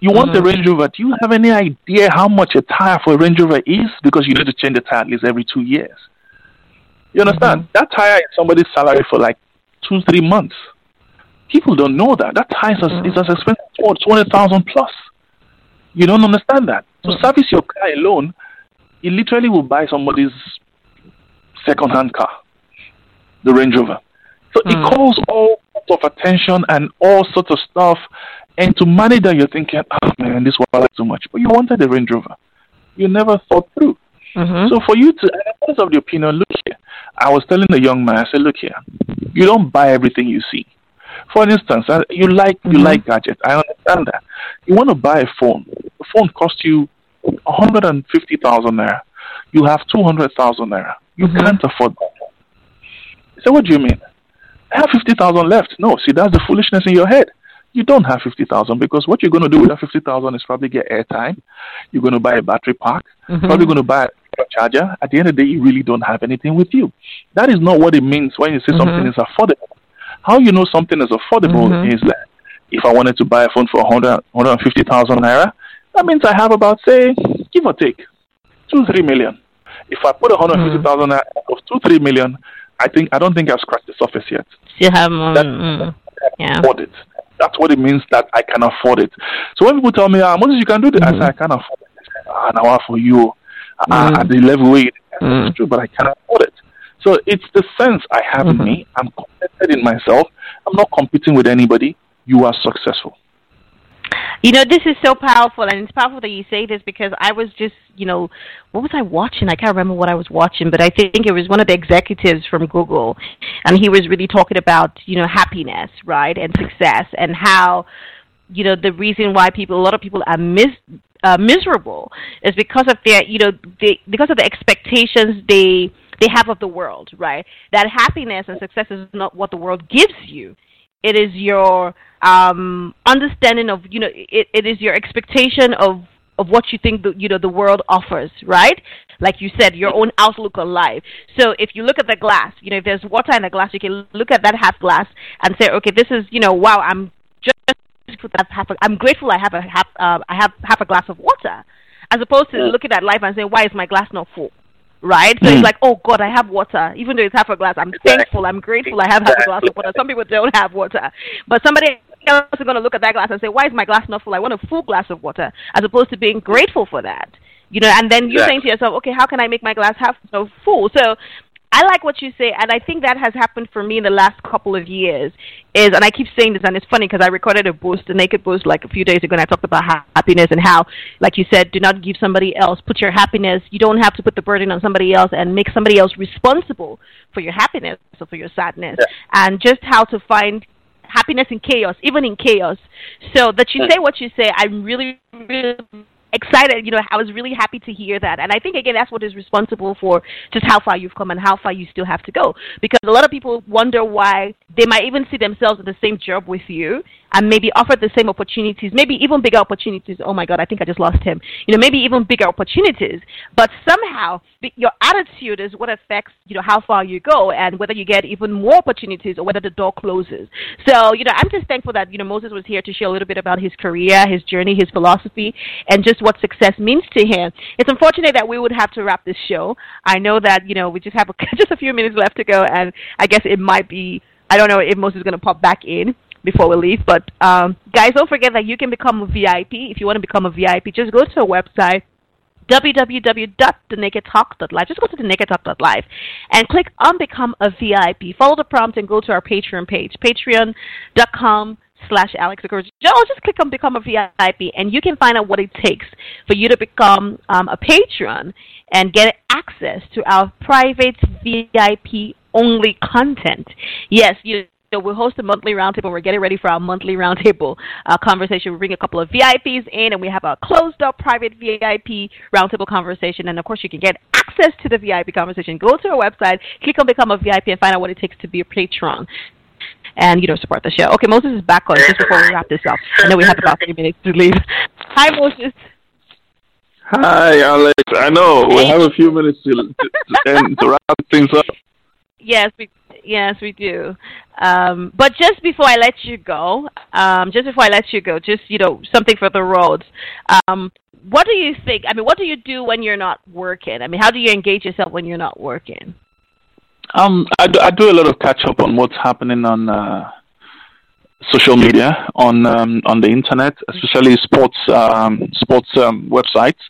Speaker 3: you want a Range Rover. Do you have any idea how much a tire for a Range Rover is? Because you need to change the tire at least every two years. You understand? That tire is somebody's salary for like two, three months. People don't know that. That tire is, as- is as expensive as 200,000 plus. You don't understand that. To mm. service your car alone, you literally will buy somebody's second-hand car, the Range Rover. So it mm. calls all sorts of attention and all sorts of stuff. And to manage that, you're thinking, oh man, this was too much. But you wanted a Range Rover. You never thought through. Mm-hmm. So for you to, and I was of the opinion, look here. I was telling the young man, I said, look here, you don't buy everything you see. For instance, uh, you like you mm-hmm. like gadgets. I understand that. You want to buy a phone. The phone costs you 150,000 naira. You have 200,000 naira. You mm-hmm. can't afford that. Said, what do you mean? I have 50,000 left. No, see, that's the foolishness in your head. You don't have 50,000 because what you're going to do with that 50,000 is probably get airtime. You're going to buy a battery pack. Mm-hmm. Probably going to buy a charger. At the end of the day, you really don't have anything with you. That is not what it means when you say something is affordable. How you know something is affordable is that if I wanted to buy a phone for 100, 150,000 naira, that means I have about, say, give or take, two, three million. If I put 150,000 naira of two, three million, I think I don't think I've scratched the surface yet.
Speaker 1: Still have
Speaker 3: That-
Speaker 1: mm, yeah.
Speaker 3: afford it. That's what it means that I can afford it. So when people tell me, ah, Mozez, you can do this, I say, I can't afford it. I say, ah, now for you, ah, at the level where you, it's true, but I can't afford it. So it's the sense I have in me. I'm contented in myself. I'm not competing with anybody. You are successful.
Speaker 1: You know, this is so powerful, and it's powerful that you say this because I was just, you know, what was I watching? I can't remember what I was watching, but I think it was one of the executives from Google, and he was really talking about, you know, happiness, right, and success, and how, you know, the reason why people, a lot of people are mis- uh, miserable is because of their, you know, they, because of the expectations they they have of the world, right? That happiness and success is not what the world gives you. It is your um understanding of you know it, it is your expectation of of what you think the you know the world offers right? Like you said your own outlook on life. So if you look at the glass you know if there's water in the glass you can look at that half glass and say okay this is you know wow i'm just grateful that I have a, i'm grateful i have a half uh, i have half a glass of water as opposed to looking at life and saying why is my glass not full right? So it's hmm. like, oh God, I have water, even though it's half a glass. I'm thankful, I'm grateful, I have half a glass of water. Some people don't have water, but somebody else is going to look at that glass and say, why is my glass not full? I want a full glass of water, as opposed to being grateful for that. You know, and then you're saying to yourself, okay, how can I make my glass half so full? So I like what you say, and I think that has happened for me in the last couple of years. Is and I keep saying this, and it's funny because I recorded a boost, a naked boost, like a few days ago, and I talked about happiness and how, like you said, do not give somebody else. Put your happiness. You don't have to put the burden on somebody else and make somebody else responsible for your happiness or for your sadness,
Speaker 3: Yeah.
Speaker 1: and just how to find happiness in chaos, even in chaos. So that you say what you say, I'm really, really excited. You know, I was really happy to hear that, and I think again that's what is responsible for just how far you've come and how far you still have to go. Because a lot of people wonder why they might even see themselves in the same job with you and maybe offer the same opportunities, maybe even bigger opportunities. Oh my God, I think I just lost him. You know, maybe even bigger opportunities, but somehow your attitude is what affects you know how far you go and whether you get even more opportunities or whether the door closes. So you know, I'm just thankful that you know Mozez was here to share a little bit about his career, his journey, his philosophy, and just what success means to him. It's unfortunate that we would have to wrap this show. I know that you know we just have a, [LAUGHS] just a few minutes left to go, and I guess it might be I don't know if Mozez is going to pop back in before we leave. But um, guys, don't forget that you can become a VIP. If you want to become a VIP, just go to our website www.thenakedtalk.live. Just go to thenakedtalk.live and click on Become a VIP. Follow the prompt and go to our Patreon page, patreon.com slash Alex just click on Become a VIP and you can find out what it takes for you to become um, a patron and get access to our private VIP only content. Yes, you know, we'll host a monthly roundtable. We're getting ready for our monthly roundtable uh, conversation. We bring a couple of VIPs in, and we have a closed-up private VIP roundtable conversation. And of course, you can get access to the VIP conversation. Go to our website, click on Become a VIP, and find out what it takes to be a patron. And you know, support the show. Okay, Mozez is back on just before we wrap this up. I know we have about three minutes to leave. [LAUGHS] Hi, Mozez.
Speaker 3: Hi, Alex. I know we have a few minutes to to, to, end, to wrap things up.
Speaker 1: Yes, we yes we do. Um, but just before I let you go, um, just before I let you go, just you know something for the roads. Um, what do you think? I mean, what do you do when you're not working? I mean, how do you engage yourself when you're not working?
Speaker 3: Um, I do, I do a lot of catch up on what's happening on uh, social media, on um, on the internet, especially sports um, sports um, websites,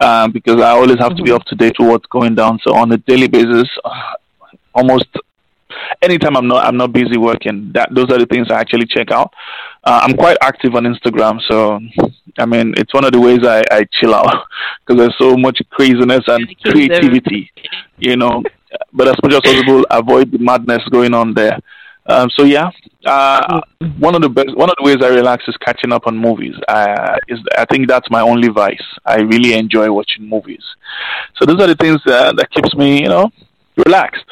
Speaker 3: um, because I always have to be
Speaker 1: Mhm.
Speaker 3: up to date with what's going down. So on a daily basis, uh, almost anytime I'm not I'm not busy working, that those are the things I actually check out. Uh, I'm quite active on Instagram, so I mean it's one of the ways I, I chill out [LAUGHS] because there's so much craziness and
Speaker 1: Really keeps them-
Speaker 3: creativity, you know. But as much as possible, avoid the madness going on there. Um, so yeah, uh, one of the best, one of the ways I relax is catching up on movies. Uh, is I think that's my only vice. I really enjoy watching movies. So those are the things uh, that keeps me, you know, relaxed.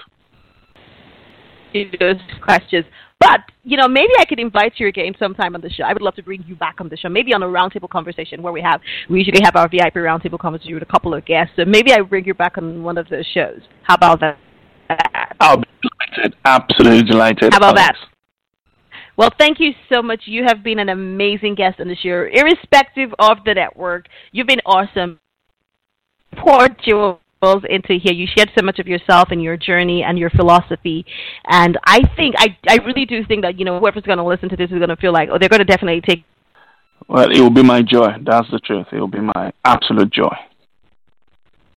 Speaker 1: Those questions. But you know, maybe I could invite you again sometime on the show. I would love to bring you back on the show, maybe on a roundtable conversation where we have we usually have our VIP roundtable conversation with a couple of guests. So maybe I bring you back on one of those shows. How about that?
Speaker 3: I'll be delighted, absolutely delighted.
Speaker 1: How about
Speaker 3: Alex.
Speaker 1: that? Well, thank you so much. You have been an amazing guest on the show, irrespective of the network. You've been awesome. Poured jewels into here. You shared so much of yourself and your journey and your philosophy. And I think, I, I really do think that, you know, whoever's going to listen to this is going to feel like, oh, they're going to definitely take
Speaker 3: Well, it will be my joy. That's the truth. It will be my absolute joy.